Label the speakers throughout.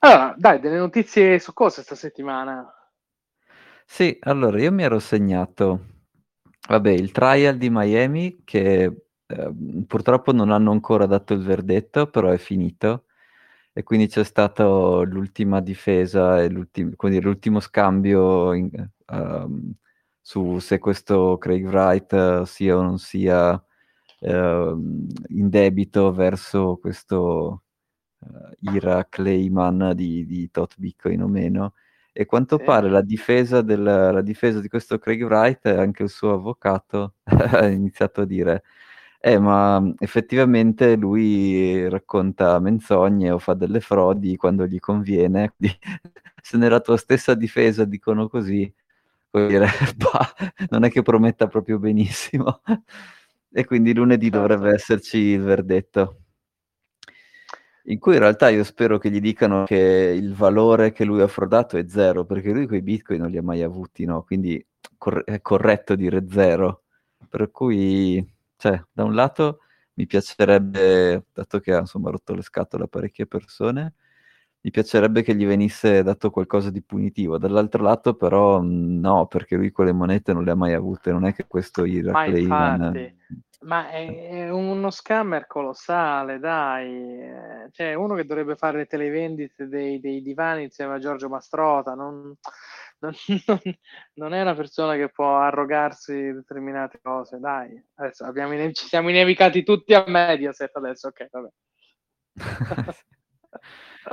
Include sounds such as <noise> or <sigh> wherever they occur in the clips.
Speaker 1: Allora, dai, delle notizie su cosa sta settimana?
Speaker 2: Sì, allora io mi ero segnato, vabbè, il trial di Miami che eh, purtroppo non hanno ancora dato il verdetto, però è finito e quindi c'è stato l'ultima difesa e l'ultimo, quindi l'ultimo scambio in, um, su se questo Craig Wright uh, sia o non sia uh, in debito verso questo uh, Ira Clayman di, di tot Bitcoin o meno. E quanto
Speaker 1: Sì.
Speaker 2: pare la difesa, del, la difesa di questo Craig Wright, anche il suo avvocato <laughs> ha iniziato a dire eh, ma effettivamente lui racconta menzogne o fa delle frodi quando gli conviene. <laughs> Quindi, se nella tua stessa difesa dicono così, vuol dire, <laughs> bah, non è che prometta proprio benissimo. e quindi lunedì
Speaker 1: Certo.
Speaker 2: dovrebbe esserci il verdetto. In cui in realtà io spero che gli dicano che il valore che lui ha frodato è zero, perché lui quei bitcoin non li ha mai avuti, no? Quindi cor- è corretto dire zero. Per cui, cioè, da un lato mi piacerebbe, dato che ha insomma rotto le scatole a parecchie persone, mi piacerebbe che gli venisse dato qualcosa di punitivo. Dall'altro lato, però, no, perché lui quelle monete non le ha mai avute. Non è che questo
Speaker 1: Ma
Speaker 2: Clayman.
Speaker 1: Ma è, è uno scammer colossale, dai. Eh, Cioè, uno che dovrebbe fare le televendite dei, dei divani insieme a Giorgio Mastrota, non, non- non- è una persona che può arrogarsi determinate cose, dai. Adesso abbiamo ci siamo inevicati tutti a Mediaset adesso, ok, vabbè. <laughs>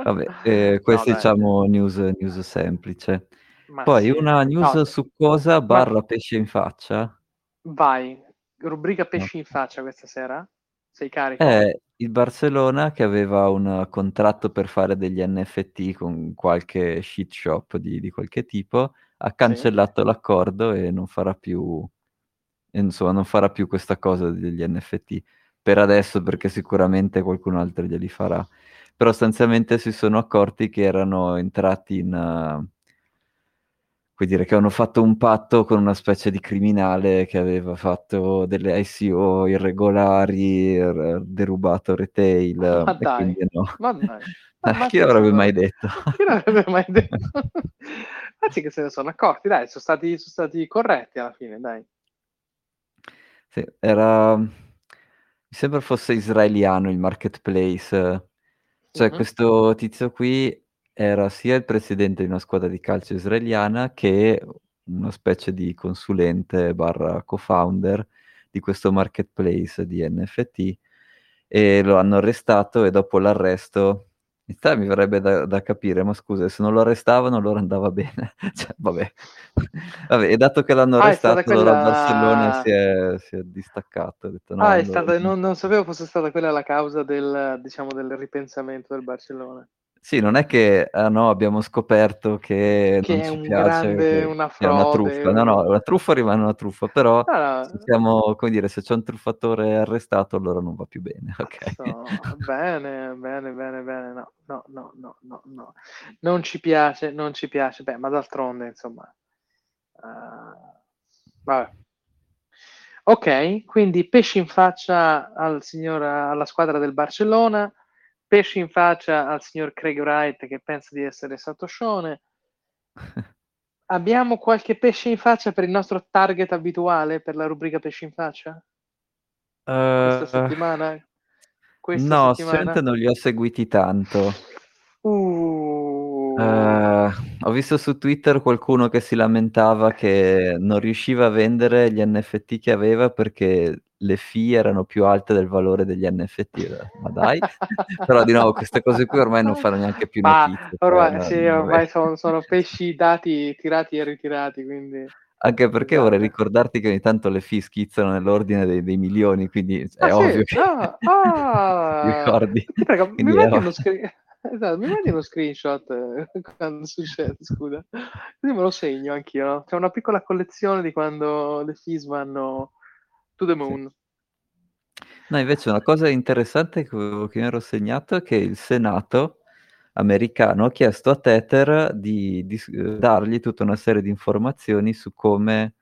Speaker 2: Vabbè, eh, <laughs>
Speaker 1: No,
Speaker 2: queste
Speaker 1: dai.
Speaker 2: diciamo news, news semplice.
Speaker 1: Ma
Speaker 2: Poi
Speaker 1: sì.
Speaker 2: una news
Speaker 1: No,
Speaker 2: su cosa barra pesce in faccia.
Speaker 1: vai, rubrica pesci in faccia questa sera? Sei carico?
Speaker 2: È il Barcellona che aveva un contratto per fare degli NFT con qualche shit shop di, di qualche tipo, ha cancellato l'accordo e non farà più, insomma, non farà più questa cosa degli NFT per adesso perché sicuramente qualcun altro glieli farà. Però sostanzialmente si sono accorti che erano entrati in... uh, puoi dire che hanno fatto un patto con una specie di criminale che aveva fatto delle ICO irregolari, r- derubato retail.
Speaker 1: Ma
Speaker 2: e
Speaker 1: dai,
Speaker 2: no.
Speaker 1: ma dai. <laughs> Ma- ma
Speaker 2: chi l'avrebbe
Speaker 1: sono-
Speaker 2: mai detto? <laughs>
Speaker 1: Chi l'avrebbe mai <laughs> detto? Anzi che se ne sono accorti, dai, sono stati, sono stati corretti alla fine, dai.
Speaker 2: Sì, era... Mi sembra fosse israeliano il marketplace. Ccioè,
Speaker 1: Mhm.
Speaker 2: questo tizio qui era sia il presidente di una squadra di calcio israeliana che una specie di consulente barra co-founder di questo marketplace di NFT e lo hanno arrestato e dopo l'arresto in realtà mi verrebbe da, da capire, ma scusa, se non lo arrestavano allora andava bene. <laughs> cioè, vabbè. vabbè, e dato che l'hanno
Speaker 1: Ah,
Speaker 2: arrestato, allora il
Speaker 1: quella-
Speaker 2: Barcellona si è, si è distaccato. Detto, no,
Speaker 1: ah,
Speaker 2: allora-
Speaker 1: stata, non, non sapevo fosse stata quella la causa del, diciamo, del ripensamento del Barcellona.
Speaker 2: Sì, non è che ah no, abbiamo scoperto che,
Speaker 1: Che
Speaker 2: non
Speaker 1: è
Speaker 2: ci
Speaker 1: un
Speaker 2: piace,
Speaker 1: grande- una
Speaker 2: è una
Speaker 1: frode,
Speaker 2: truffa. No, no, la truffa rimane una truffa, però
Speaker 1: Ah,
Speaker 2: se siamo, come dire, se c'è un truffatore arrestato, allora non va più bene, ok?
Speaker 1: So, bene, bene, bene, bene, no, no, no, no, no, no. Non ci piace, non ci piace, beh, ma d'altronde, insomma, eh, vabbè. Ok, quindi pesci in faccia al signor, alla squadra del Barcellona, pesci in faccia al signor Craig Wright che pensa di essere Satoscione. <laughs> Abbiamo qualche pesce in faccia per il nostro target abituale per la rubrica pesci in faccia? Questa
Speaker 2: Eh,
Speaker 1: settimana? Questa
Speaker 2: no,
Speaker 1: settimana?
Speaker 2: non li ho seguiti tanto.
Speaker 1: Uh,
Speaker 2: Eh, ho visto su Twitter qualcuno che si lamentava che non riusciva a vendere gli NFT che aveva perché le fee erano più alte del valore degli NFT. Ma dai, <laughs> però di nuovo queste cose qui ormai non fanno neanche più notizie.
Speaker 1: ormai,
Speaker 2: cioè,
Speaker 1: sì,
Speaker 2: vabbè.
Speaker 1: ormai sono, sono pesci dati, tirati e ritirati, quindi...
Speaker 2: Anche perché
Speaker 1: Esatto.
Speaker 2: vorrei ricordarti che ogni tanto le fee schizzano nell'ordine dei, dei milioni, quindi è
Speaker 1: Ah, sì?
Speaker 2: ovvio che
Speaker 1: Ah, <laughs> ah!
Speaker 2: ricordi.
Speaker 1: Prego, mi mandi, uno screen... esatto, mi mandi uno screenshot eh, quando succede, scusa. Così me lo segno anch'io. no? C'è una piccola collezione di quando le fees vanno to the moon.
Speaker 2: No, invece una cosa interessante che, che mi ero segnato è che il Senato americano ha chiesto a Tether di, di dargli tutta una serie di informazioni su come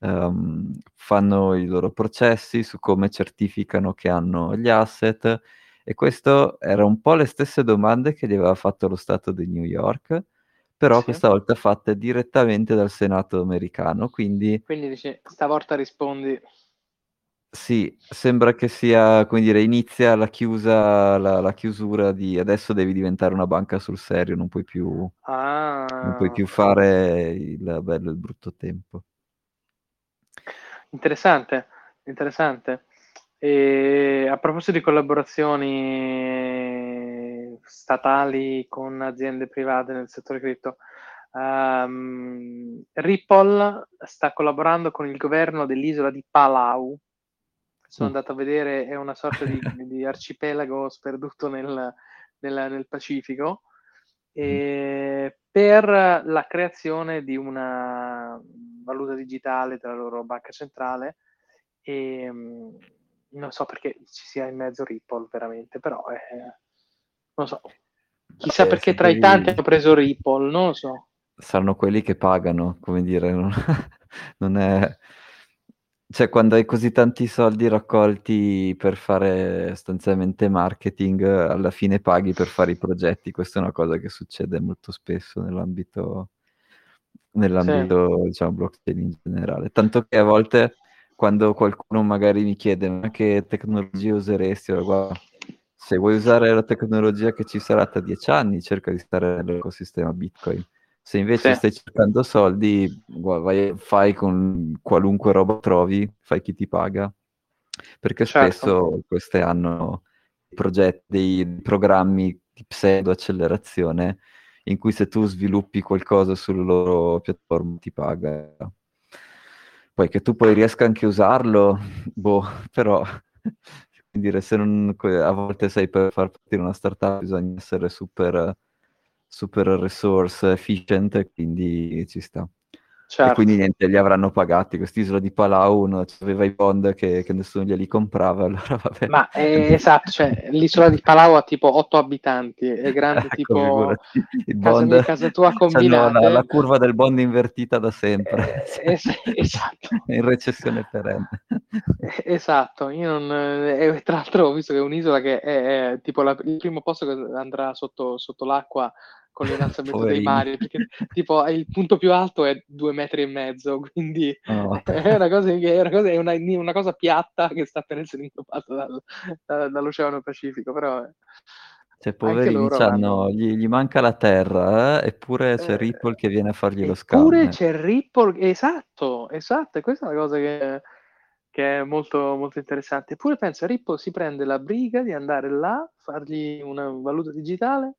Speaker 2: ehm, fanno i loro processi, su come certificano che hanno gli asset E questo era un po' le stesse domande che gli aveva fatto lo Stato di New York, però
Speaker 1: Sì.
Speaker 2: questa volta fatte direttamente dal Senato americano, quindi
Speaker 1: Quindi dici, stavolta rispondi.
Speaker 2: Sì, sembra che sia, come dire, inizia la chiusa, la, la chiusura di adesso devi diventare una banca sul serio, non puoi più, non puoi
Speaker 1: Ah,
Speaker 2: più fare il bello e il brutto tempo.
Speaker 1: interessante, interessante. E a proposito di collaborazioni statali con aziende private nel settore cripto, ehm, Ripple sta collaborando con il governo dell'isola di Palau. Sono
Speaker 2: Mm.
Speaker 1: andato a vedere, è una sorta di, <laughs> di arcipelago sperduto nel, nel- nel Pacifico, e per la creazione di una valuta digitale della loro banca centrale. E, mm, non so perché ci sia in mezzo Ripple veramente, però eh, non so. Chissà
Speaker 2: Eh,
Speaker 1: perché tra i tanti hanno preso Ripple, non lo so.
Speaker 2: saranno quelli che pagano, come dire, non, <laughs> non è... Cioè, quando hai così tanti soldi raccolti per fare sostanzialmente marketing, alla fine paghi per fare i progetti. Questa è una cosa che succede molto spesso nell'ambito, nell'ambito diciamo, blockchain in generale. Tanto che a volte quando qualcuno magari mi chiede ma che tecnologia useresti, allora, guarda, se vuoi usare la tecnologia che ci sarà tra dieci anni, cerca di stare nell'ecosistema Bitcoin. Se invece
Speaker 1: Sì.
Speaker 2: stai cercando soldi, vai- fai con qualunque roba trovi, fai chi ti paga. Perché
Speaker 1: Certo.
Speaker 2: spesso queste hanno progetti, dei programmi di pseudo accelerazione in cui se tu sviluppi qualcosa sulla loro piattaforma ti paga. Poi che tu poi riesca anche a usarlo, <laughs> boh, però <laughs> dire, se non, a volte sei per far partire una startup bisogna essere super, super resource efficient, quindi ci sta. E
Speaker 1: Certo.
Speaker 2: quindi niente, li avranno pagati. Quest'isola di Palau no, aveva i bond che, che nessuno glieli comprava, <laughs> allora vabbè.
Speaker 1: Ma eh, esatto, cioè, l'isola di Palau ha tipo 8 abitanti, è <laughs> grande
Speaker 2: Ecco,
Speaker 1: tipo casa,
Speaker 2: bond,
Speaker 1: mia, casa tua <laughs>
Speaker 2: c'hanno
Speaker 1: combinate.
Speaker 2: la, la curva del bond invertita da sempre.
Speaker 1: Eh, es- esatto.
Speaker 2: In recessione perenne.
Speaker 1: Eh, Esatto, io non, eh, e tra l'altro ho visto che è un'isola che è, è tipo la- il primo posto che andrà sotto, sotto l'acqua con l'innalzamento dei
Speaker 2: Poverini.
Speaker 1: mari, perché tipo il punto più alto è due metri e mezzo, <laughs> quindi
Speaker 2: No.
Speaker 1: è una cosa, è una, cosa, è una, una cosa piatta che sta per essere inglobata dal- da- dall'Oceano Pacifico, però eh,
Speaker 2: Cioè, poverini,
Speaker 1: avranno...
Speaker 2: gli, gli manca la terra, eh, eppure c'è
Speaker 1: Eh,
Speaker 2: Ripple che viene a fargli lo
Speaker 1: Eppure
Speaker 2: scam.
Speaker 1: c'è Ripple, esatto, esatto, e questa è una cosa che, che è molto, molto interessante. Eppure pensa, Ripple si prende la briga di andare là, fargli una valuta digitale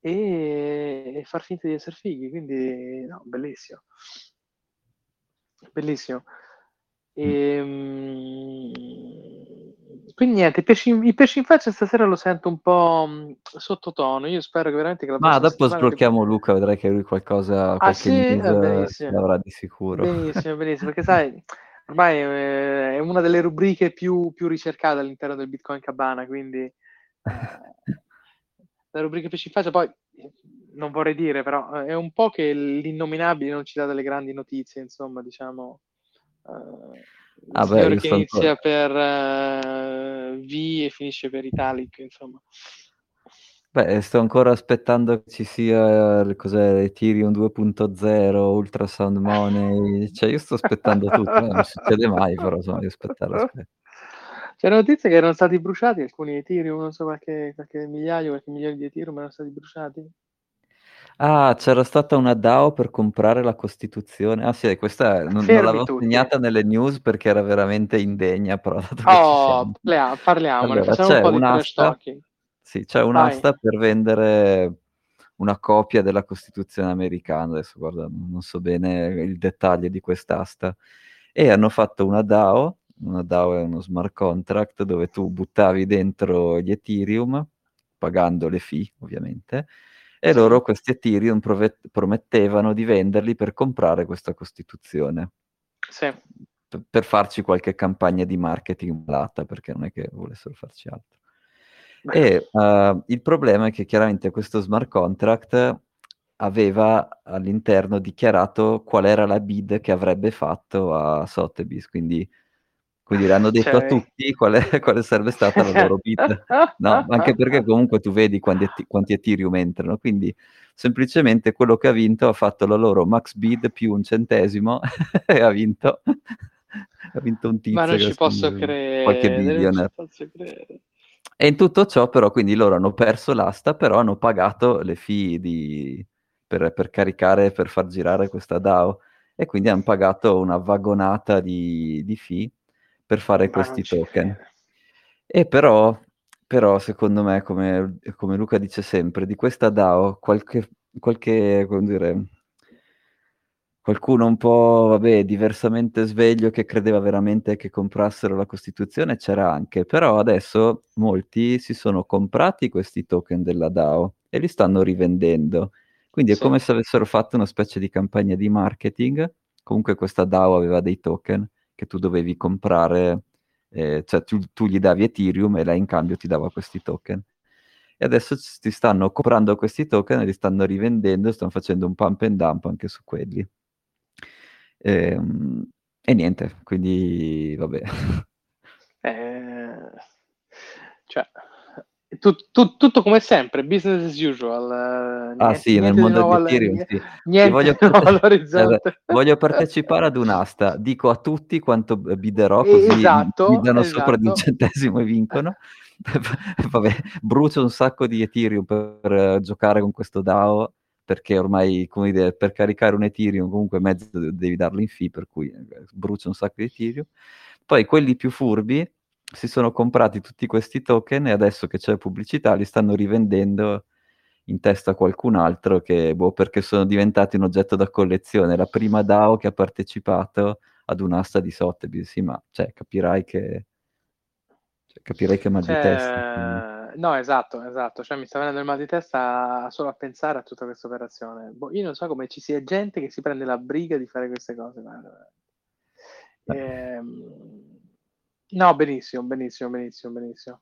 Speaker 1: e, e far finta di essere fighi, quindi no, bellissimo. Bellissimo. Ehm, quindi niente, i pesci, i pesci in faccia stasera lo sento un po' mh, sottotono. Io spero che veramente che la
Speaker 2: Ma dopo sblocchiamo Luca, vedrai che lui qualcosa,
Speaker 1: Ah sì? benissimo.
Speaker 2: l'avrà di sicuro.
Speaker 1: Benissimo, benissimo, perché <laughs> sai, ormai eh, è una delle rubriche più, più ricercate all'interno del Bitcoin Cabana, quindi eh, la rubrica pesci in faccia, poi non vorrei dire, però eh, è un po' che l'innominabile non ci dà delle grandi notizie, insomma, diciamo. il
Speaker 2: Ah beh,
Speaker 1: che inizia per eh, V e finisce per Italic, insomma.
Speaker 2: Beh, sto ancora aspettando che ci sia cos'è, Ethereum 2.0, Ultrasound Money, cioè io sto aspettando tutto, non succede mai, però insomma, devo aspettare, aspetta.
Speaker 1: C'era notizia che erano stati bruciati alcuni Ethereum, non so, qualche, qualche migliaio, qualche milione di Ethereum erano stati bruciati.
Speaker 2: Ah, c'era stata una DAO per comprare la Costituzione. Ah sì, questa non, non l'avevo
Speaker 1: tutti.
Speaker 2: segnata nelle news perché era veramente indegna, però
Speaker 1: Oh, parliamo, parliamone,
Speaker 2: Allora,
Speaker 1: facciamo un po' di
Speaker 2: un'asta, sì, c'è
Speaker 1: Vai.
Speaker 2: un'asta per vendere una copia della Costituzione americana. Adesso guarda, non so bene il dettaglio di quest'asta. E hanno fatto una DAO, una DAO è uno smart contract dove tu buttavi dentro gli Ethereum, pagando le fee ovviamente, e loro questi Ethereum prove- promettevano di venderli per comprare questa Costituzione,
Speaker 1: Sì,
Speaker 2: p- per farci qualche campagna di marketing malata, perché non è che volessero farci altro.
Speaker 1: beh,
Speaker 2: E eh, il problema è che chiaramente questo smart contract aveva all'interno dichiarato qual era la bid che avrebbe fatto a Sotheby's, quindi Quindi l'hanno detto cioè... a tutti quale, <laughs> quale, sarebbe stata la loro bit. No, <laughs> anche perché comunque tu vedi quanti, quanti Ethereum entrano, quindi semplicemente quello che ha vinto ha fatto la loro max bid più un centesimo <laughs> e ha vinto, ha vinto un tizio.
Speaker 1: Ma non ci posso credere. Qualche billionaire.
Speaker 2: E in tutto ciò però, quindi loro hanno perso l'asta, però hanno pagato le fee di, per, per caricare, per far girare questa DAO e quindi hanno pagato una vagonata di, di fee per fare Ma questi token. E però, però, secondo me, come, come, Luca dice sempre, di questa DAO qualche, qualche come dire, qualcuno un po', vabbè, diversamente sveglio che credeva veramente che comprassero la Costituzione c'era anche, però adesso molti si sono comprati questi token della DAO e li stanno rivendendo. Quindi è sì. come se avessero fatto una specie di campagna di marketing. Comunque questa DAO aveva dei token che tu dovevi comprare, eh, cioè tu, tu, gli davi Ethereum e lei in cambio ti dava questi token. E adesso ti stanno comprando questi token e li stanno rivendendo stanno facendo un pump and dump anche su quelli. E, ehm, e niente, quindi vabbè.
Speaker 1: Eh, cioè, tu, tu, tutto come sempre, business as usual.
Speaker 2: Eh, ah sì, nel mondo di Ethereum sì. Niente voglio, parte- <laughs> voglio, partecipare ad un'asta, dico a tutti quanto biderò così esatto, mi danno esatto. sopra di un esatto. centesimo e vincono. <laughs> Vabbè, brucio un sacco di Ethereum per, per uh, giocare con questo DAO perché ormai come dire, per caricare un Ethereum comunque mezzo devi darlo in fee, per cui eh, brucio un sacco di Ethereum. Poi quelli più furbi si sono comprati tutti questi token e adesso che c'è pubblicità li stanno rivendendo in testa a qualcun altro che, boh, perché sono diventati un oggetto da collezione. La prima DAO che ha partecipato ad un'asta di Sotheby's, sì, ma cioè, capirai che cioè, capirai che mal cioè, di testa.
Speaker 1: Quindi. No, esatto, esatto. Cioè, mi sta venendo il mal di testa solo a pensare a tutta questa operazione. Boh, io non so come ci sia gente che si prende la briga di fare queste cose. Ma... Ehm No, benissimo, benissimo, benissimo, benissimo.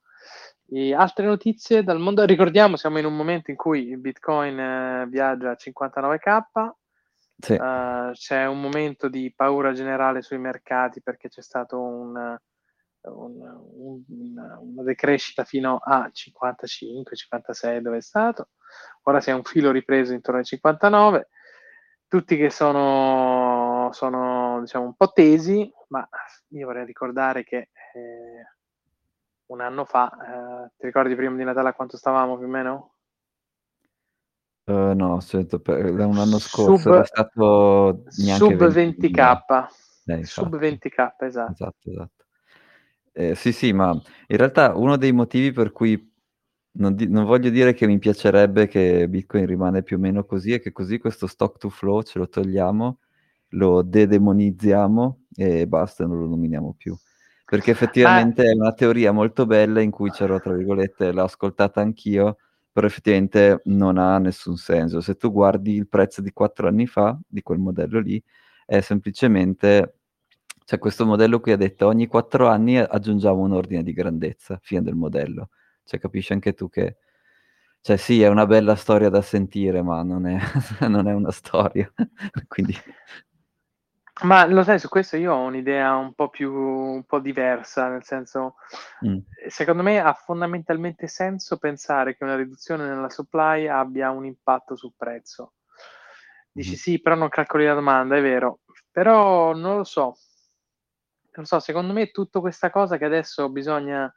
Speaker 1: E altre notizie dal mondo? Ricordiamo, siamo in un momento in cui il Bitcoin eh, viaggia a 59k, sì. uh, c'è un momento di paura generale sui mercati perché c'è stato un, un, un, una decrescita fino a 55, 56 dove è stato, ora si è un filo ripreso intorno ai 59, tutti che sono, sono diciamo, un po' tesi, ma io vorrei ricordare che eh, un anno fa, eh, ti ricordi prima di Natale a quanto stavamo più o meno?
Speaker 2: Uh, no, sento, per, un anno scorso sub, era stato
Speaker 1: sub 20k. Eh, sub 20k, esatto.
Speaker 2: Esatto, esatto. Eh, sì, sì, ma in realtà uno dei motivi per cui non, di- non, voglio dire che mi piacerebbe che Bitcoin rimane più o meno così è che così questo stock to flow ce lo togliamo, lo dedemonizziamo e basta, non lo nominiamo più perché effettivamente Ma... è una teoria molto bella in cui c'ero, tra virgolette, l'ho ascoltata anch'io, però effettivamente non ha nessun senso. Se tu guardi il prezzo di quattro anni fa, di quel modello lì, è semplicemente, cioè questo modello qui ha detto ogni quattro anni aggiungiamo un ordine di grandezza, fine del modello. Cioè capisci anche tu che, cioè sì, è una bella storia da sentire, ma non è, <laughs> non è una storia. <laughs> Quindi
Speaker 1: ma lo sai, su questo io ho un'idea un po' più un po' diversa, nel senso, mm. secondo me ha fondamentalmente senso pensare che una riduzione nella supply abbia un impatto sul prezzo. Dici mm. sì, però non calcoli la domanda, è vero, però non lo so. Non so, secondo me tutta questa cosa che adesso bisogna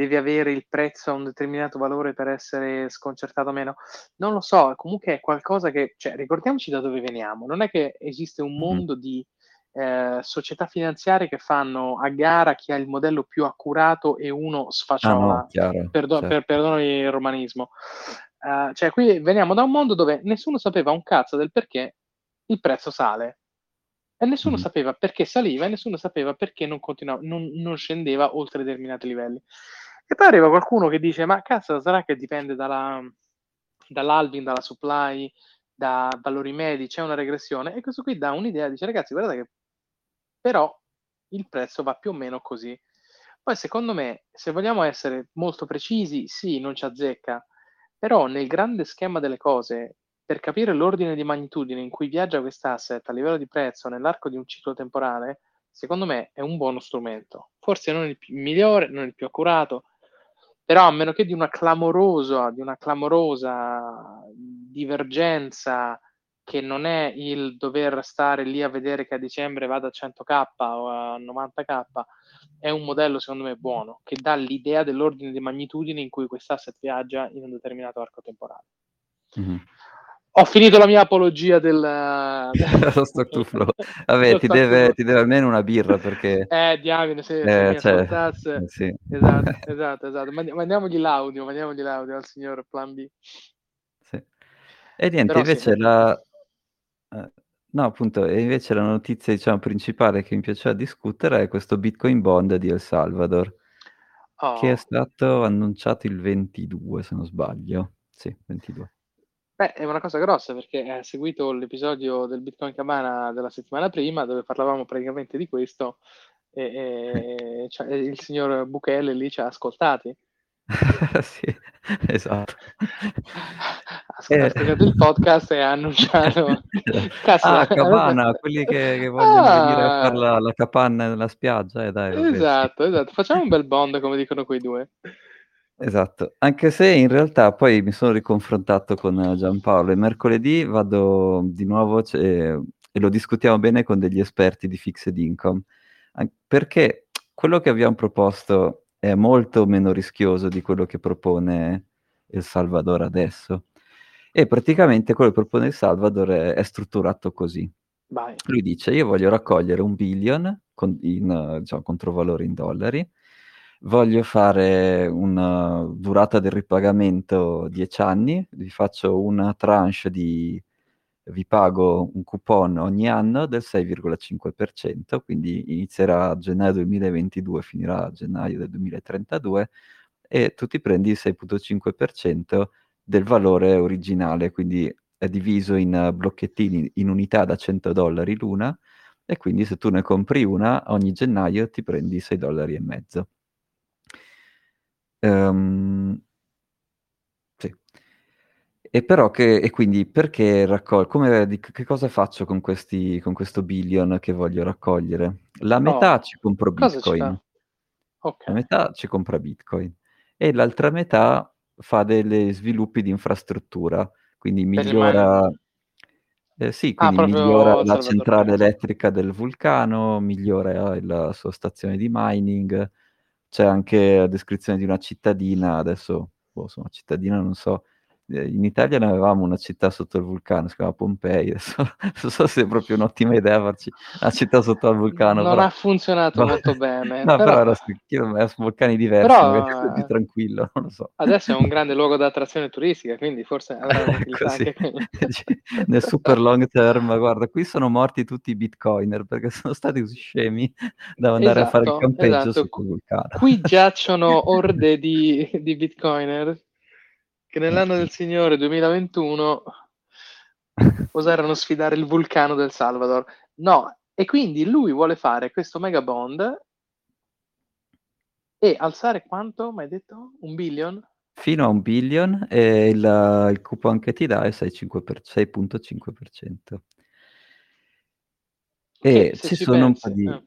Speaker 1: devi avere il prezzo a un determinato valore per essere sconcertato o meno. Non lo so, comunque è qualcosa che, cioè, ricordiamoci da dove veniamo. Non è che esiste un mondo mm. di eh, società finanziarie che fanno a gara chi ha il modello più accurato e uno sfaciola. Ah, no, chiaro, Perdo- certo. per, perdono il romanismo. Uh, cioè, qui veniamo da un mondo dove nessuno sapeva un cazzo del perché il prezzo sale. E nessuno mm. sapeva perché saliva e nessuno sapeva perché non, non, non scendeva oltre determinati livelli. E poi arriva qualcuno che dice: Ma cazzo, sarà che dipende dalla, dall'alving, dalla supply, da valori medi, c'è una regressione. E questo qui dà un'idea, dice: Ragazzi, guardate che però il prezzo va più o meno così. Poi, secondo me, se vogliamo essere molto precisi, sì, non ci azzecca, però nel grande schema delle cose, per capire l'ordine di magnitudine in cui viaggia quest'asset a livello di prezzo nell'arco di un ciclo temporale, secondo me è un buono strumento. Forse non il migliore, non il più accurato, però a meno che di una clamorosa, di una clamorosa divergenza che non è il dover stare lì a vedere che a dicembre vada a 100k o a 90k, è un modello secondo me buono, che dà l'idea dell'ordine di magnitudine in cui quest'asset viaggia in un determinato arco temporale. Mm-hmm. Ho finito la mia apologia del... <laughs>
Speaker 2: Lo stock flow. Vabbè, ti deve, ti deve, almeno una birra perché... <laughs>
Speaker 1: Eh, diamine, se, eh, se cioè, ascoltasse... Sì. Esatto, <laughs> esatto, esatto. Mandiamogli l'audio, mandiamogli l'audio al signor Plan B.
Speaker 2: Sì. E niente, Però invece sì. la... Eh, no, appunto, e invece la notizia, diciamo, principale che mi piaceva discutere è questo Bitcoin Bond di El Salvador, oh. che è oh. stato annunciato il 22, se non sbaglio. Sì, 22.
Speaker 1: Beh, è una cosa grossa perché ha seguito l'episodio del Bitcoin Cabana della settimana prima dove parlavamo praticamente di questo e, e <laughs> cioè, il signor Bukele lì ci ha ascoltati. <laughs>
Speaker 2: sì, esatto.
Speaker 1: Ha ascoltato eh. il podcast e ha annunciato... <laughs>
Speaker 2: Cazzo, ah, cabana, quelli che, che vogliono ah. venire a fare la, la capanna nella spiaggia. Eh, dai,
Speaker 1: esatto, esatto. Facciamo un bel bond come dicono quei due.
Speaker 2: Esatto, anche se in realtà poi mi sono riconfrontato con Giampaolo e mercoledì vado di nuovo e lo discutiamo bene con degli esperti di fixed income, perché quello che abbiamo proposto è molto meno rischioso di quello che propone El Salvador adesso. E praticamente quello che propone El Salvador è, è strutturato così. Vai. Lui dice, io voglio raccogliere un billion con, in, diciamo, controvalore in dollari, voglio fare una durata del ripagamento 10 anni, vi faccio una tranche di, vi pago un coupon ogni anno del 6,5%, quindi inizierà a gennaio 2022, finirà a gennaio del 2032 e tu ti prendi il 6,5% del valore originale, quindi è diviso in blocchettini, in unità da 100 dollari l'una, e quindi se tu ne compri una, ogni gennaio ti prendi 6 dollari e mezzo. Um, sì. E però che, e quindi perché come, di, che cosa faccio con, questi, con questo billion che voglio raccogliere? La metà oh, ci compro Bitcoin. Okay. La metà ci compra Bitcoin. E l'altra metà fa degli sviluppi di infrastruttura, quindi migliora... Eh, sì, ah, quindi ah, migliora la centrale elettrica del vulcano, migliora la sua stazione di mining, c'è anche la descrizione di una cittadina, adesso, boh, insomma, cittadina non so, in Italia ne avevamo una città sotto il vulcano, si chiama Pompei, adesso <laughs> non so se è proprio un'ottima idea farci una città sotto il vulcano.
Speaker 1: Non però... ha funzionato <laughs> molto bene.
Speaker 2: no, però, però era su vulcani diversi, però, più tranquillo, non lo so.
Speaker 1: Adesso è un grande luogo d'attrazione turistica, quindi forse <laughs> avrà anche
Speaker 2: Nel super long term, guarda, qui sono morti tutti i bitcoiner perché sono stati così scemi da andare esatto, a fare il esatto, campeggio esatto. sotto il vulcano.
Speaker 1: Qui giacciono orde di, di bitcoiner che nell'anno del Signore 2021 <laughs> osarono sfidare il vulcano del Salvador. No, e quindi lui vuole fare questo mega bond e alzare quanto, mi hai detto? Un billion?
Speaker 2: Fino a un billion e il, il coupon che ti dà è 6,5%. E ci sono pensi, un po' di... Eh.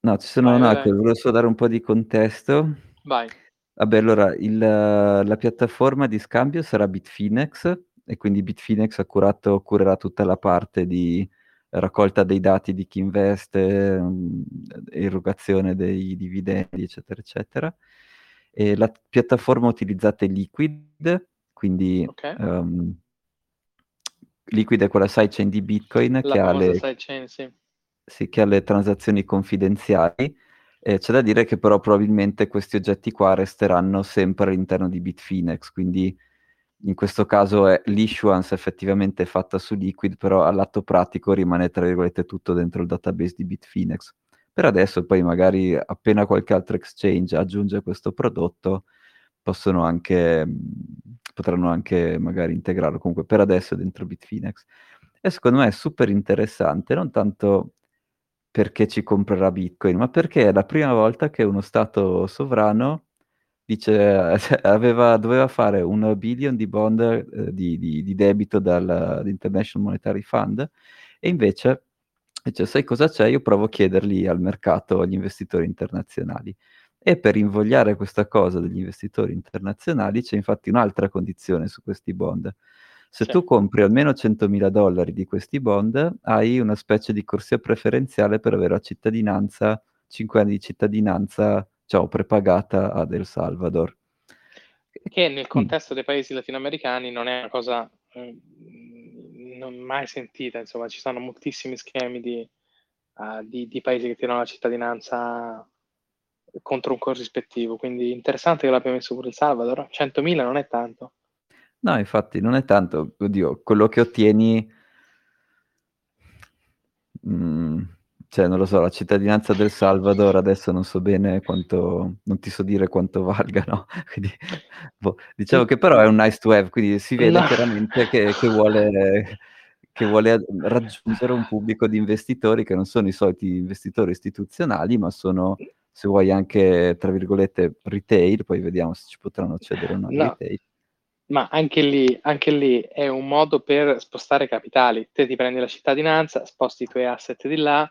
Speaker 2: No, ci sono... Vai, no, vai. volevo solo dare un po' di contesto.
Speaker 1: Vai.
Speaker 2: Vabbè, allora il, la piattaforma di scambio sarà Bitfinex e quindi Bitfinex ha curato, curerà tutta la parte di raccolta dei dati di chi investe, mm, erogazione dei dividendi, eccetera, eccetera. E la piattaforma utilizzata è Liquid, quindi okay. um, Liquid è quella sidechain di Bitcoin che ha, le, sidechain, sì. Sì, che ha le transazioni confidenziali eh, c'è da dire che però probabilmente questi oggetti qua resteranno sempre all'interno di Bitfinex, quindi in questo caso è l'issuance effettivamente fatta su Liquid, però all'atto pratico rimane tra virgolette tutto dentro il database di Bitfinex. Per adesso poi magari appena qualche altro exchange aggiunge questo prodotto, possono anche, potranno anche magari integrarlo, comunque per adesso dentro Bitfinex. E secondo me è super interessante, non tanto perché ci comprerà Bitcoin, ma perché è la prima volta che uno Stato sovrano dice, <laughs> aveva, doveva fare un billion di bond eh, di, di, di, debito dall'International Monetary Fund e invece E cioè, sai cosa c'è? Io provo a chiederli al mercato, agli investitori internazionali. E per invogliare questa cosa degli investitori internazionali c'è infatti un'altra condizione su questi bond. Se sì. tu compri almeno 100.000 dollari di questi bond, hai una specie di corsia preferenziale per avere la cittadinanza, 5 anni di cittadinanza, ciao, prepagata ad El Salvador.
Speaker 1: Che nel contesto mm. dei paesi latinoamericani non è una cosa eh, non mai sentita, insomma, ci sono moltissimi schemi di, uh, di, di paesi che tirano la cittadinanza contro un corrispettivo, quindi interessante che l'abbia messo pure il Salvador, 100.000 non è tanto.
Speaker 2: No, infatti non è tanto, oddio, quello che ottieni, mm, cioè non lo so, la cittadinanza del Salvador adesso non so bene quanto, non ti so dire quanto valga, no? <laughs> Quindi, boh, diciamo che però è un nice to have, quindi si vede no. chiaramente che, che, vuole, che vuole raggiungere un pubblico di investitori che non sono i soliti investitori istituzionali, ma sono se vuoi anche, tra virgolette, retail, poi vediamo se ci potranno accedere o no, no. retail.
Speaker 1: Ma anche lì, anche lì è un modo per spostare capitali. Te ti prendi la cittadinanza, sposti i tuoi asset di là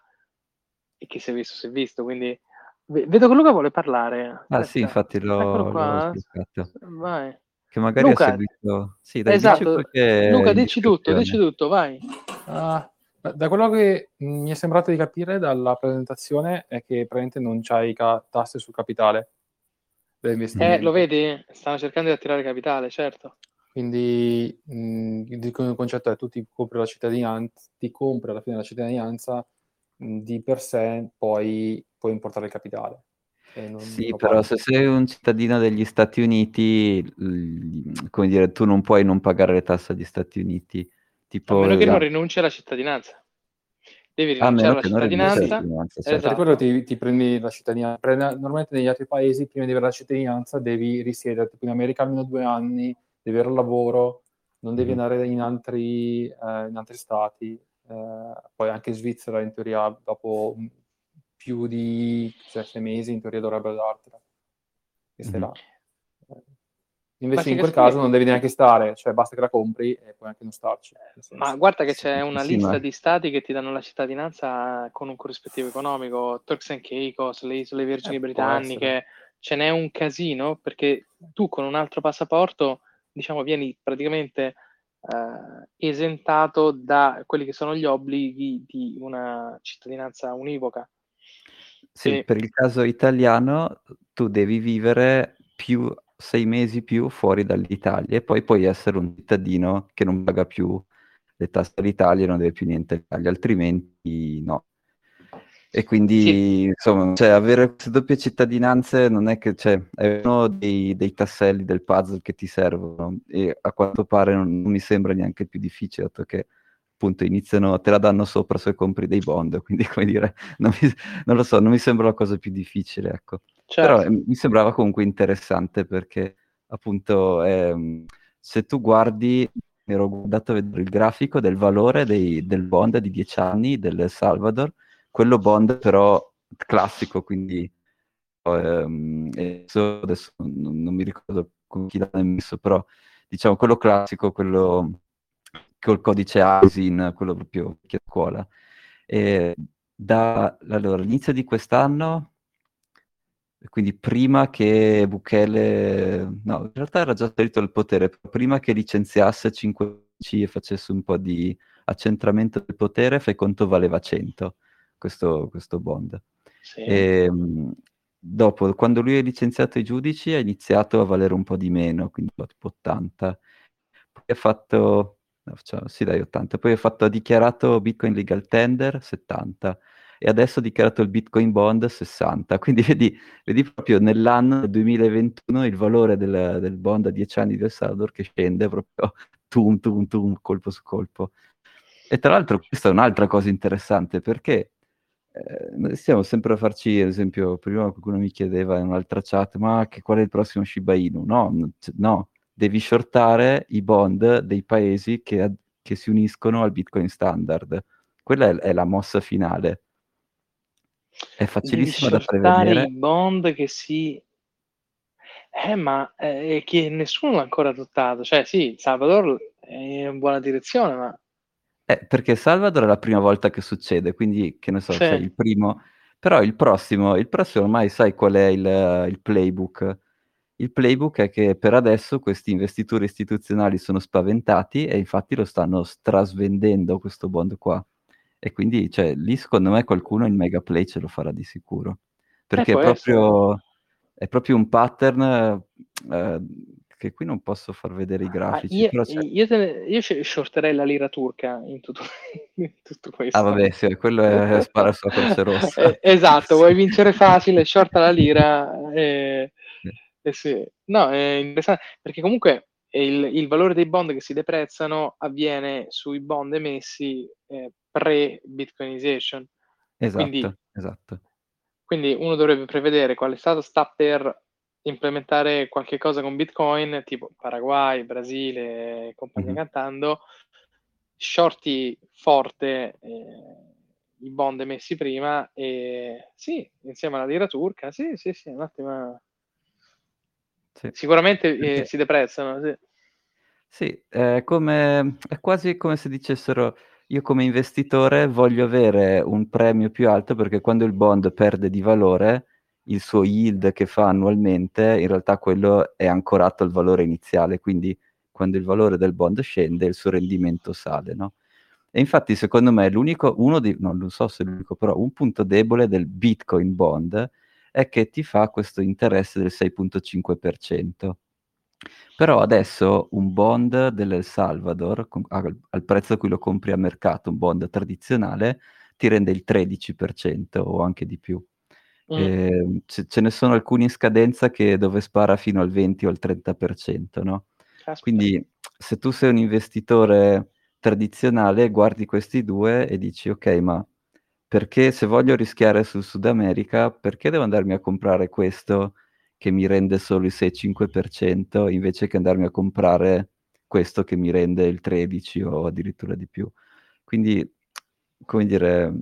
Speaker 1: e chi si è visto si è visto. Quindi vedo che Luca vuole parlare.
Speaker 2: Ah Aspetta. sì, infatti l'ho, l'ho
Speaker 1: Vai.
Speaker 2: Che magari Luca, ha seguito... Sì,
Speaker 1: dai, esatto. Dici Luca, dici tutto, dici tutto, vai.
Speaker 3: Uh, da quello che mi è sembrato di capire dalla presentazione è che praticamente non c'hai ca- tasse sul capitale
Speaker 1: Eh, lo vedi? Stanno cercando di attirare capitale, certo.
Speaker 3: Quindi mh, il concetto è tu ti compri la cittadinanza, ti compri alla fine la cittadinanza, mh, di per sé poi puoi importare il capitale.
Speaker 2: Non, sì, non però se sei un cittadino degli Stati Uniti, come dire, tu non puoi non pagare le tasse agli Stati Uniti.
Speaker 1: Tipo, a meno che non rinunci alla cittadinanza. Devi rinunciare alla cittadinanza. cittadinanza
Speaker 3: certo. esatto. Per quello ti, ti, prendi la cittadinanza. Normalmente negli altri paesi, prima di avere la cittadinanza, devi risiedere. Tipo in America almeno due anni, devi avere lavoro, non devi mm. andare in altri, eh, in altri stati. Eh, poi anche in Svizzera, in teoria, dopo più di cioè, sei mesi, in teoria dovrebbero dartela. E mm. là. Invece in quel caso non devi neanche stare, cioè basta che la compri e puoi anche non starci.
Speaker 1: Ma guarda che c'è una sì, lista ma... di stati che ti danno la cittadinanza con un corrispettivo economico, Turks and Caicos, le isole Vergini eh, Britanniche, ce n'è un casino perché tu con un altro passaporto, diciamo, vieni praticamente eh, esentato da quelli che sono gli obblighi di una cittadinanza univoca.
Speaker 2: Sì, e... per il caso italiano tu devi vivere più sei mesi più fuori dall'Italia e poi puoi essere un cittadino che non paga più le tasse all'Italia e non deve più niente all'Italia, altrimenti no. E quindi, sì. insomma, cioè, avere queste doppie cittadinanze non è che cioè, è uno dei, dei, tasselli del puzzle che ti servono e a quanto pare non, non mi sembra neanche più difficile, dato che appunto iniziano, te la danno sopra se compri dei bond, quindi come dire, non, mi, non lo so, non mi sembra la cosa più difficile, ecco. Certo. Però eh, mi sembrava comunque interessante perché appunto eh, se tu guardi, mi ero guardato a vedere il grafico del valore dei, del bond di 10 anni del Salvador, quello bond però classico, quindi ehm, adesso, adesso non, non, mi ricordo con chi l'ha messo, però diciamo quello classico, quello col codice ASIN, quello proprio che scuola. E da allora, all'inizio di quest'anno, quindi prima che Bukele, no, in realtà era già salito al potere, prima che licenziasse 5G e facesse un po' di accentramento del potere, fai conto valeva 100 questo, questo bond. Sì. E, ehm, dopo, quando lui ha licenziato i giudici, ha iniziato a valere un po' di meno, quindi tipo 80. Poi ha fatto facciamo, sì dai 80, poi ho, fatto, ho dichiarato Bitcoin Legal Tender 70 e adesso ho dichiarato il Bitcoin Bond 60, quindi <laughs> vedi, vedi proprio nell'anno 2021 il valore del, del bond a 10 anni del Salvador che scende proprio <laughs> tum tum tum, colpo su colpo. E tra l'altro questa è un'altra cosa interessante perché eh, stiamo sempre a farci, ad esempio, prima qualcuno mi chiedeva in un'altra chat, ma che, qual è il prossimo Shiba Inu? No, no, devi shortare i bond dei paesi che, che si uniscono al Bitcoin standard. Quella è, è la mossa finale. È facilissimo da prevedere.
Speaker 1: i bond che si... Eh, ma eh, che nessuno l'ha ancora adottato. Cioè, sì, Salvador è in buona direzione, ma
Speaker 2: Eh, perché Salvador è la prima volta che succede, quindi che ne so, sì. sei il primo, però il prossimo, il prossimo ormai sai qual è il, il playbook. Il playbook è che per adesso questi investitori istituzionali sono spaventati e infatti lo stanno strasvendendo questo bond qua. E quindi, cioè, lì secondo me qualcuno in mega play ce lo farà di sicuro. Perché eh, è, proprio, è, proprio, un pattern eh, che qui non posso far vedere i ah, grafici.
Speaker 1: Ah, io, io, te, io shorterei la lira turca in tutto, <laughs> in tutto questo.
Speaker 2: Ah vabbè, sì, quello è <laughs> spara sulla croce rossa.
Speaker 1: eh, esatto, vuoi <laughs> vincere facile, shorta la lira. Eh, eh sì. No, è interessante, perché comunque il, il, valore dei bond che si deprezzano avviene sui bond emessi eh, pre-bitcoinization.
Speaker 2: Esatto, quindi, esatto.
Speaker 1: Quindi uno dovrebbe prevedere quale Stato sta per implementare qualche cosa con Bitcoin, tipo Paraguay, Brasile, compagnia mm-hmm. cantando, shorti forte eh, i bond emessi prima e sì, insieme alla lira turca, sì, sì, sì, un'ottima... Sì. Sicuramente eh, si deprezzano, sì.
Speaker 2: Sì, è, come, è quasi come se dicessero io come investitore voglio avere un premio più alto perché quando il bond perde di valore il suo yield che fa annualmente, in realtà quello è ancorato al valore iniziale, quindi quando il valore del bond scende il suo rendimento sale, no? E infatti secondo me l'unico, uno di, no, non so se l'unico, però un punto debole del Bitcoin bond è che ti fa questo interesse del 6.5%. Però adesso un bond dell'El Salvador, al, al prezzo a cui lo compri a mercato, un bond tradizionale, ti rende il 13% o anche di più. Mm. Eh, ce, ce, ne sono alcuni in scadenza che dove spara fino al 20 o al 30%, no? Quindi se tu sei un investitore tradizionale, guardi questi due e dici ok, ma perché se voglio rischiare sul Sud America, perché devo andarmi a comprare questo che mi rende solo il 6-5% invece che andarmi a comprare questo che mi rende il 13 o addirittura di più? Quindi, come dire,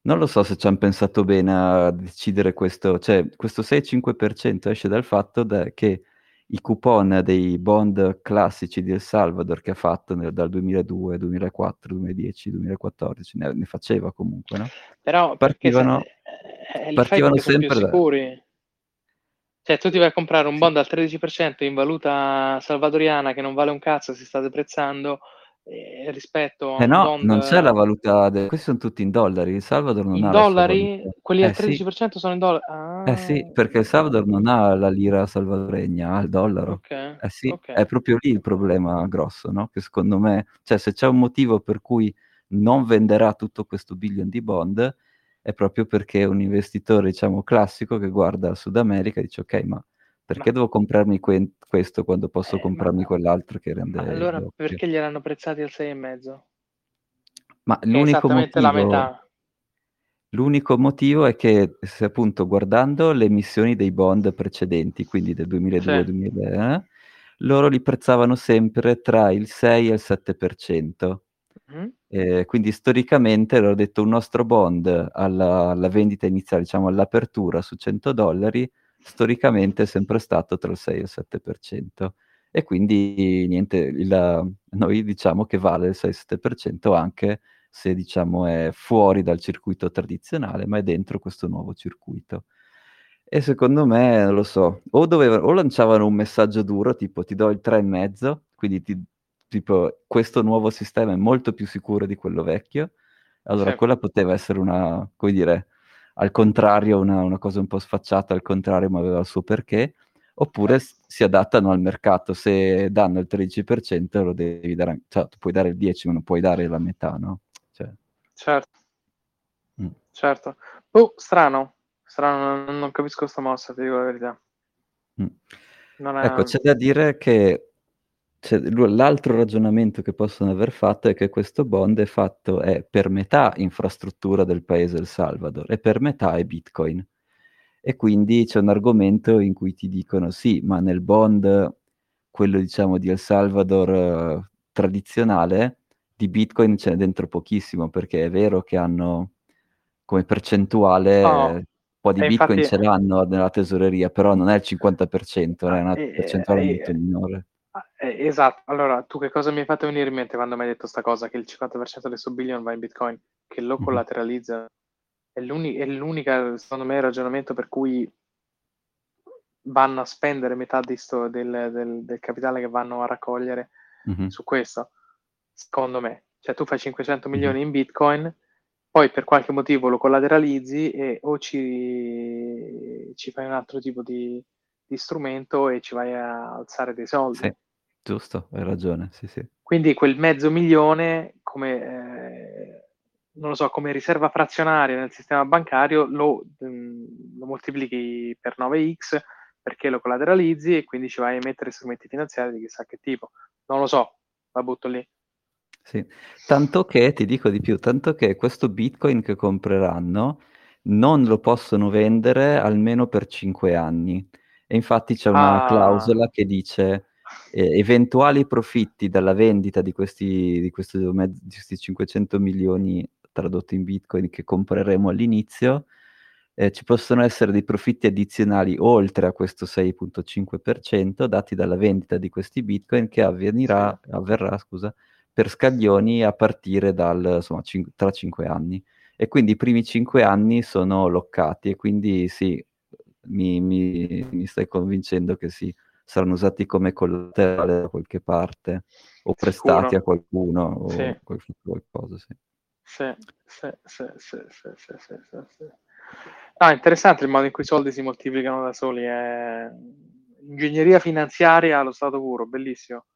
Speaker 2: non lo so se ci hanno pensato bene a decidere questo, cioè questo 6-5% esce dal fatto da, che i coupon dei bond classici di El Salvador che ha fatto nel, dal 2002, 2004, 2010, 2014, ne, ne faceva comunque, no?
Speaker 1: Però partivano, se, eh, partivano sempre da... Cioè tu ti vai a comprare un bond al 13% in valuta salvadoriana che non vale un cazzo, si sta deprezzando, eh, rispetto
Speaker 2: a eh no, non c'è la valuta, de... questi sono tutti in dollari, il Salvador non
Speaker 1: in
Speaker 2: ha
Speaker 1: dollari? Quelli al 13% sì. sono in dollari?
Speaker 2: Ah, eh sì, perché il Salvador non ha la lira salvadoregna, ha il dollaro. Okay. Eh sì, okay. è proprio lì il problema grosso, no? Che secondo me, cioè se c'è un motivo per cui non venderà tutto questo billion di bond, è proprio perché è un investitore, diciamo, classico che guarda Sud America e dice ok, ma perché ma... devo comprarmi que- questo quando posso eh, comprarmi ma... quell'altro che rende...
Speaker 1: Allora perché gliel'hanno prezzati al 6,5?
Speaker 2: Ma l'unico motivo... la metà. L'unico motivo è che se appunto guardando le emissioni dei bond precedenti, quindi del 2002-2000, sì. eh, loro li prezzavano sempre tra il 6 e il 7%. Mm-hmm. Eh, quindi storicamente, l'ho detto, un nostro bond alla, alla vendita iniziale, diciamo all'apertura su 100 dollari, storicamente è sempre stato tra il 6 e il 7%. E quindi niente, il, noi diciamo che vale il 6-7% anche se diciamo è fuori dal circuito tradizionale, ma è dentro questo nuovo circuito. E secondo me, non lo so, o, dovevano, o lanciavano un messaggio duro, tipo ti do il 3,5, quindi ti, tipo questo nuovo sistema è molto più sicuro di quello vecchio, allora sì. quella poteva essere una, come dire, al contrario, una, una, cosa un po' sfacciata, al contrario, ma aveva il suo perché, oppure s- si adattano al mercato, se danno il 13% lo devi dare, cioè tu puoi dare il 10% ma non puoi dare la metà, no? Cioè...
Speaker 1: Certo, mm. certo. Oh, strano, strano, non, non capisco questa mossa, ti dico la verità.
Speaker 2: Mm. È... Ecco, c'è da dire che cioè, l'altro ragionamento che possono aver fatto è che questo bond è fatto è per metà infrastruttura del paese El Salvador e per metà è Bitcoin. E quindi c'è un argomento in cui ti dicono sì, ma nel bond, quello diciamo di El Salvador uh, tradizionale, di Bitcoin c'è dentro pochissimo, perché è vero che hanno come percentuale oh, un po' di Bitcoin infatti... ce l'hanno nella tesoreria, però non è il 50%, è una percentuale molto minore
Speaker 1: Eh, esatto, allora tu che cosa mi hai fatto venire in mente quando mi hai detto sta cosa? Che il 50% del suo billion va in Bitcoin, che lo
Speaker 2: Mhm.
Speaker 1: collateralizza. È, l'uni- è l'unica, secondo me, ragionamento per cui vanno a spendere metà sto- del, del- del capitale che vanno a raccogliere
Speaker 2: Mhm.
Speaker 1: su questo, secondo me. Cioè tu fai 500
Speaker 2: Mhm.
Speaker 1: milioni in Bitcoin, poi per qualche motivo lo collateralizzi e o ci, ci fai un altro tipo di, di strumento e ci vai a alzare dei soldi.
Speaker 2: Sì, giusto, hai ragione, sì, sì.
Speaker 1: Quindi quel mezzo milione, come, eh, non lo so, come riserva frazionaria nel sistema bancario, lo, mm, lo moltiplichi per 9x perché lo collateralizzi e quindi ci vai a emettere strumenti finanziari di chissà che tipo. Non lo so, la butto lì.
Speaker 2: Sì, tanto che, ti dico di più, tanto che questo Bitcoin che compreranno non lo possono vendere almeno per 5 anni. E infatti c'è una
Speaker 1: Ah.
Speaker 2: clausola che dice eh, eventuali profitti dalla vendita di questi, di questi, di questi 500 milioni tradotti in Bitcoin che compreremo all'inizio, eh, ci possono essere dei profitti addizionali oltre a questo 6.5% dati dalla vendita di questi Bitcoin che avvenirà, avverrà, scusa, per scaglioni a partire dal, insomma, cin- tra 5 anni. E quindi i primi 5 anni sono loccati e quindi sì, mi, mi- mi stai convincendo che sì, saranno usati come collaterale da qualche parte o prestati
Speaker 1: Sicuro.
Speaker 2: a qualcuno o
Speaker 1: sì.
Speaker 2: qualcosa. Sì.
Speaker 1: Sì, sì, sì, sì, sì, sì, sì, sì. Ah, interessante il modo in cui i soldi si moltiplicano da soli. È... Ingegneria finanziaria allo stato puro, bellissimo.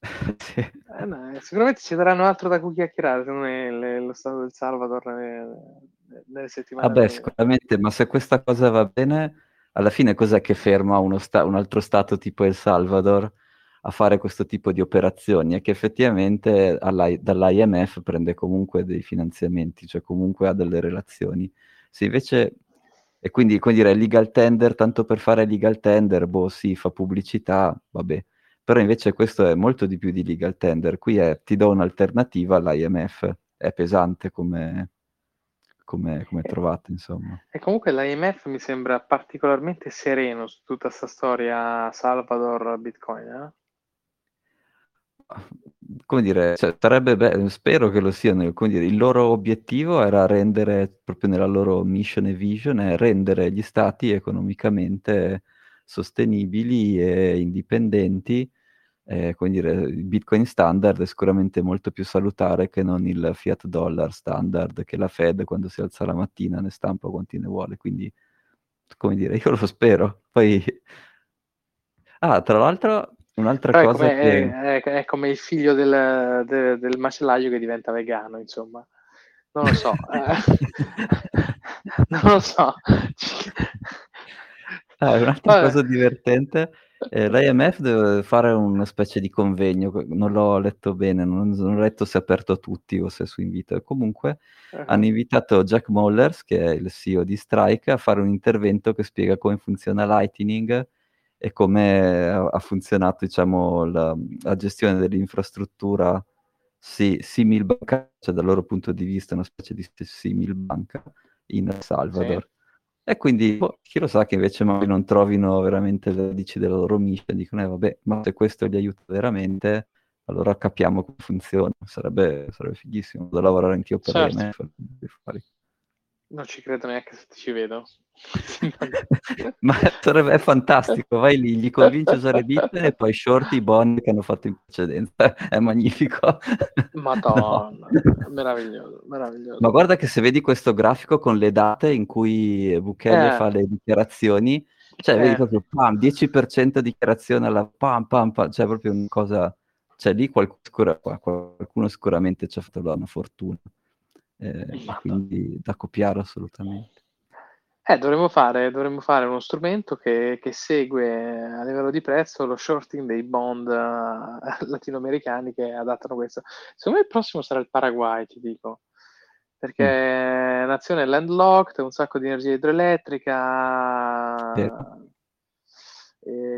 Speaker 1: <laughs>
Speaker 2: sì.
Speaker 1: eh, no, sicuramente ci daranno altro da cui chiacchierare, secondo me, le, lo stato del Salvador nelle, nelle settimane.
Speaker 2: Vabbè, sicuramente, ma se questa cosa va bene, alla fine cos'è che ferma sta- un altro stato tipo El Salvador a fare questo tipo di operazioni? È che effettivamente all'I- dall'IMF prende comunque dei finanziamenti, cioè comunque ha delle relazioni. Se invece, e quindi, come dire, legal tender, tanto per fare legal tender, boh, sì, fa pubblicità, vabbè. Però invece questo è molto di più di legal tender. Qui è, ti do un'alternativa all'IMF. È pesante come, come, come
Speaker 1: Eh.
Speaker 2: trovate, insomma.
Speaker 1: E comunque l'IMF mi sembra particolarmente sereno su tutta questa storia Salvador Bitcoin. eh?
Speaker 2: Come dire, cioè, sarebbe be- spero che lo siano, come dire, il loro obiettivo era rendere, proprio nella loro mission e vision, è rendere gli stati economicamente sostenibili e indipendenti. Eh, come dire, il Bitcoin standard è sicuramente molto più salutare che non il fiat dollar standard che la Fed quando si alza la mattina ne stampa quanti ne vuole. Quindi, come dire, io lo spero. Poi, ah, tra l'altro, un'altra
Speaker 1: Però è
Speaker 2: cosa
Speaker 1: come,
Speaker 2: che...
Speaker 1: è- è- è come il figlio del, de- del macellaio che diventa vegano, insomma. Non lo so. eh. <laughs> <laughs> non lo so.
Speaker 2: Ah, un'altra
Speaker 1: Vabbè.
Speaker 2: cosa divertente, eh, l'IMF deve fare una specie di convegno, non l'ho letto bene, non, non ho letto se è aperto a tutti o se è su invito. Comunque
Speaker 1: Uh-huh.
Speaker 2: hanno invitato Jack Mollers, che è il CEO di Strike, a fare un intervento che spiega come funziona Lightning e come ha, funzionato, diciamo, la, la gestione dell'infrastruttura sì, simil banca, cioè dal loro punto di vista una specie di simil banca in El Salvador. E quindi boh, chi lo sa che invece magari non trovino veramente le radici della loro mission, dicono, eh, vabbè, ma se questo li aiuta veramente, allora capiamo come funziona. Sarebbe, sarebbe fighissimo da lavorare anch'io per
Speaker 1: Certo.
Speaker 2: l'IMF. per fare-
Speaker 1: Non ci credo neanche se ti ci vedo. <laughs>
Speaker 2: Ma sarebbe è fantastico, vai lì, gli convinci a usare Bitcoin e poi shorti i bond che hanno fatto in precedenza. <laughs> È magnifico.
Speaker 1: Madonna, <laughs>
Speaker 2: No.
Speaker 1: meraviglioso, meraviglioso.
Speaker 2: Ma guarda che se vedi questo grafico con le date in cui Bukele
Speaker 1: Eh.
Speaker 2: fa le dichiarazioni, cioè vedi
Speaker 1: Eh.
Speaker 2: proprio pam, 10% dichiarazione alla pam pam pam, cioè proprio una cosa, cioè lì qualcuno, qualcuno sicuramente ci ha fatto una fortuna, Eh, quindi da copiare assolutamente.
Speaker 1: Eh, dovremmo fare, dovremmo fare uno strumento che, che segue a livello di prezzo lo shorting dei bond eh, <laughs> latinoamericani che adattano questo. Secondo me il prossimo sarà il Paraguay, ti dico, perché è nazione landlocked, un sacco di energia idroelettrica, eh,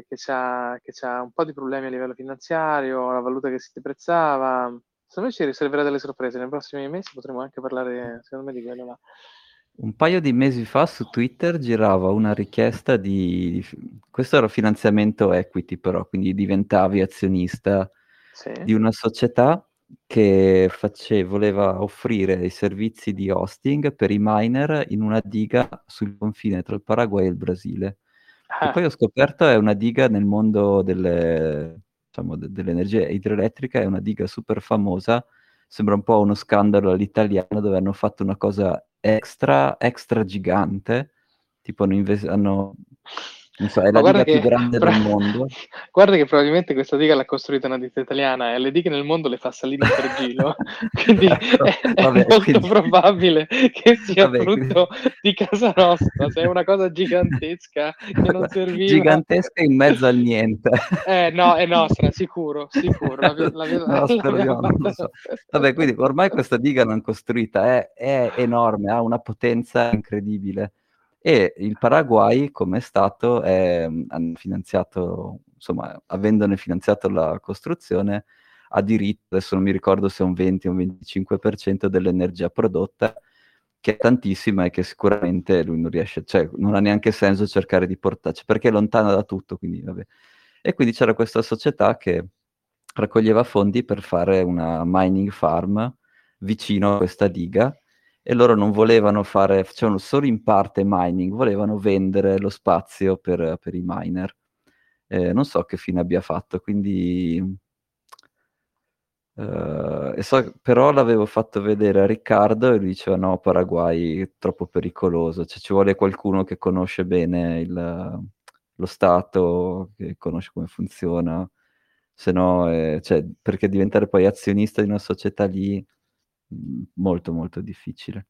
Speaker 1: che ha un po' di problemi a livello finanziario, la valuta che si deprezzava. Secondo me ci riserverà delle sorprese. Nei prossimi mesi potremo anche parlare, secondo me, di quello là.
Speaker 2: Un paio di mesi fa su Twitter girava una richiesta di... Questo era finanziamento equity però, quindi diventavi azionista
Speaker 1: Sì.
Speaker 2: di una società che face- voleva offrire i servizi di hosting per i miner in una diga sul confine tra il Paraguay e il Brasile. Che
Speaker 1: Ah,
Speaker 2: poi ho scoperto è una diga nel mondo delle, diciamo, de- dell'energia idroelettrica, è una diga super famosa, sembra un po' uno scandalo all'italiano dove hanno fatto una cosa extra, extra gigante, tipo hanno, inves- hanno non so, è la diga più
Speaker 1: che,
Speaker 2: grande
Speaker 1: pro-
Speaker 2: del <laughs> mondo. <laughs>
Speaker 1: guarda che probabilmente questa diga l'ha costruita una ditta italiana e le dighe nel mondo le fa Salini <laughs> per Gilo, quindi
Speaker 2: Ecco,
Speaker 1: è, è
Speaker 2: vabbè,
Speaker 1: molto
Speaker 2: quindi-
Speaker 1: probabile che sia
Speaker 2: Vabbè, quindi-
Speaker 1: frutto di casa nostra, se è una cosa gigantesca che non serviva.
Speaker 2: Gigantesca in mezzo al niente.
Speaker 1: Eh no, è nostra, sicuro, sicuro. La, la, la,
Speaker 2: No, non lo so. Vabbè, quindi ormai questa diga l'hanno costruita, è, è enorme, ha una potenza incredibile. E il Paraguay, come Stato, è, hanno finanziato, insomma, avendone finanziato la costruzione, ha diritto, adesso non mi ricordo se è un 20 o un 25% dell'energia prodotta, che è tantissima e che sicuramente lui non riesce, cioè non ha neanche senso cercare di portarci, perché è lontana da tutto, quindi vabbè. E quindi c'era questa società che raccoglieva fondi per fare una mining farm vicino a questa diga e loro non volevano fare, facevano solo in parte mining, volevano vendere lo spazio per, per i miner. Eh, non so che fine abbia fatto, quindi... e so- però l'avevo fatto vedere a Riccardo e lui diceva no, Paraguay è troppo pericoloso, cioè ci vuole qualcuno che conosce bene il- lo Stato, che conosce come funziona, se no, eh, cioè, perché diventare poi azionista di una società lì mh, molto molto difficile.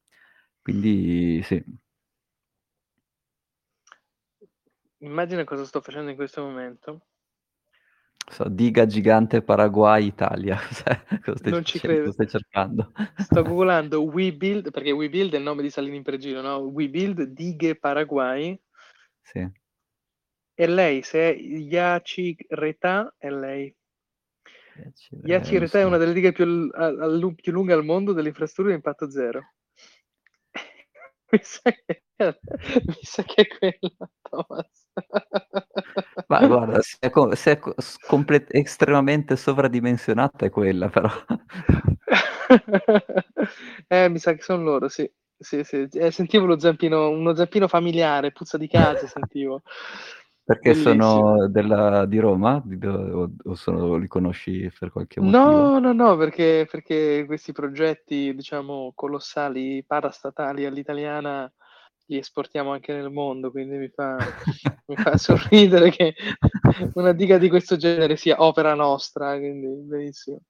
Speaker 2: Quindi sì,
Speaker 1: Immagina cosa sto facendo in questo momento.
Speaker 2: so, diga gigante Paraguay Italia, <laughs> Cos'è? cosa
Speaker 1: Non ci credo.
Speaker 2: Stai cercando?
Speaker 1: Sto <laughs> googolando WeBuild, perché WeBuild è il nome di Salini per Giro, no? WeBuild Dighe Paraguay.
Speaker 2: Sì.
Speaker 1: E lei, se è Yaci Retà, è lei. Yaci
Speaker 2: Eh,
Speaker 1: Retà è
Speaker 2: non
Speaker 1: una delle dighe più, l- a- a lu- più lunghe al mondo delle infrastrutture a impatto zero. <laughs> mi, sa che, <laughs> mi sa che è quella, Thomas.
Speaker 2: Ma guarda, se è, se è comple- estremamente sovradimensionata è quella, però. <laughs>
Speaker 1: eh, mi sa che sono loro, sì. Sì, sì. Eh, sentivo lo zampino, uno zampino familiare, puzza di casa, sentivo.
Speaker 2: Perché
Speaker 1: Bellissimo.
Speaker 2: sono della, di Roma? Di o, o sono- li conosci per qualche motivo?
Speaker 1: No, no, no, perché, perché questi progetti, diciamo, colossali, parastatali all'italiana li esportiamo anche nel mondo, quindi mi fa, mi fa <laughs> sorridere che una diga di questo genere sia opera nostra, quindi benissimo.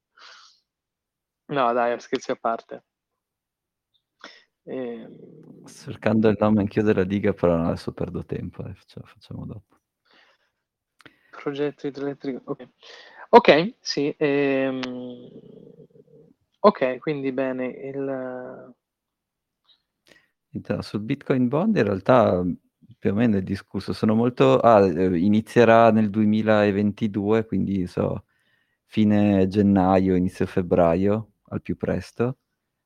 Speaker 1: No, dai, scherzi a parte. Ehm,
Speaker 2: Sto cercando il nome anch'io della diga, però adesso perdo tempo, eh, facciamo, facciamo dopo.
Speaker 1: Progetto idroelettrico, ok. Ok, sì. ehm, ok, quindi bene, il...
Speaker 2: Sul Bitcoin Bond in realtà più o meno è discusso, sono molto... Ah, eh, inizierà nel 2022, quindi so, fine gennaio, inizio febbraio, al più presto.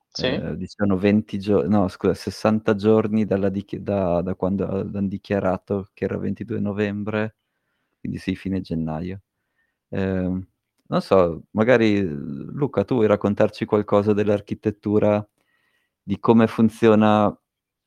Speaker 1: Sì?
Speaker 2: Eh, dicevano 20 giorni, no scusa, 60 giorni dalla dichi- da, da quando hanno dichiarato che era 22 novembre, quindi sì, fine gennaio. Eh, non so, magari Luca, tu vuoi raccontarci qualcosa dell'architettura, di come funziona,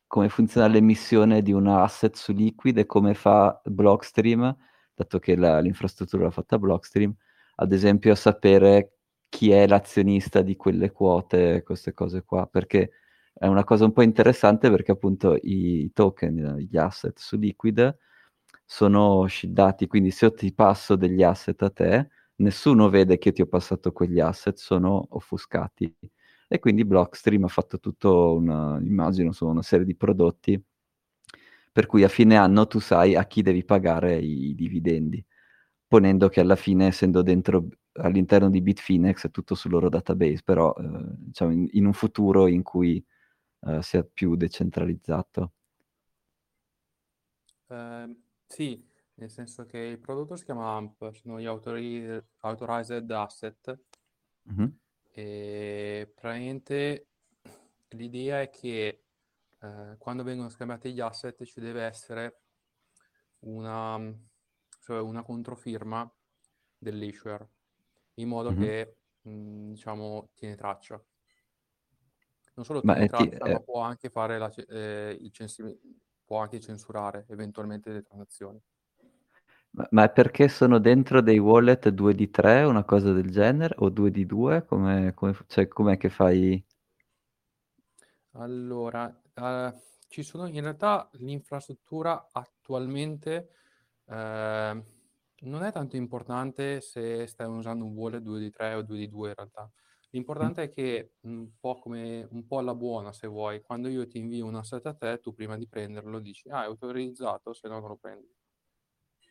Speaker 2: come funziona l'emissione di un asset su Liquid e come fa Blockstream, dato che la- l'infrastruttura l'ha fatta Blockstream, ad esempio a sapere chi è l'azionista di quelle quote, queste cose qua, perché è una cosa un po' interessante perché appunto i token, gli asset su Liquid sono shieldati, quindi se io ti passo degli asset a te, nessuno vede che ti ho passato quegli asset, sono offuscati. E quindi Blockstream ha fatto tutto una, immagino, insomma, una serie di prodotti per cui a fine anno tu sai a chi devi pagare i dividendi, ponendo che alla fine, essendo dentro all'interno di Bitfinex, è tutto sul loro database, però eh, diciamo in, in un futuro in cui eh, sia più decentralizzato.
Speaker 3: Eh, sì, nel senso che il prodotto si chiama AMP, sono gli autori- Authorized Asset,
Speaker 2: Mhm.
Speaker 3: e praticamente l'idea è che eh, eh, quando vengono scambiati gli asset ci deve essere una, cioè una controfirma dell'issuer, in modo mm-hmm. che, mh, diciamo, tiene traccia. Non solo tiene ma traccia, ti, ma può anche fare la, eh, il censimento, può anche censurare eventualmente le transazioni.
Speaker 2: Ma, ma, è perché sono dentro dei wallet 2 di 3, una cosa del genere, o 2 di 2? Come, come, cioè, com'è che fai?
Speaker 3: Allora, uh, ci sono in realtà l'infrastruttura attualmente uh, non è tanto importante se stai usando un wallet 2 di 3 o 2 di 2 in realtà. L'importante è che un po' come un po' alla buona, se vuoi, quando io ti invio un asset a te, tu prima di prenderlo dici ah, è autorizzato, se no non lo prendi.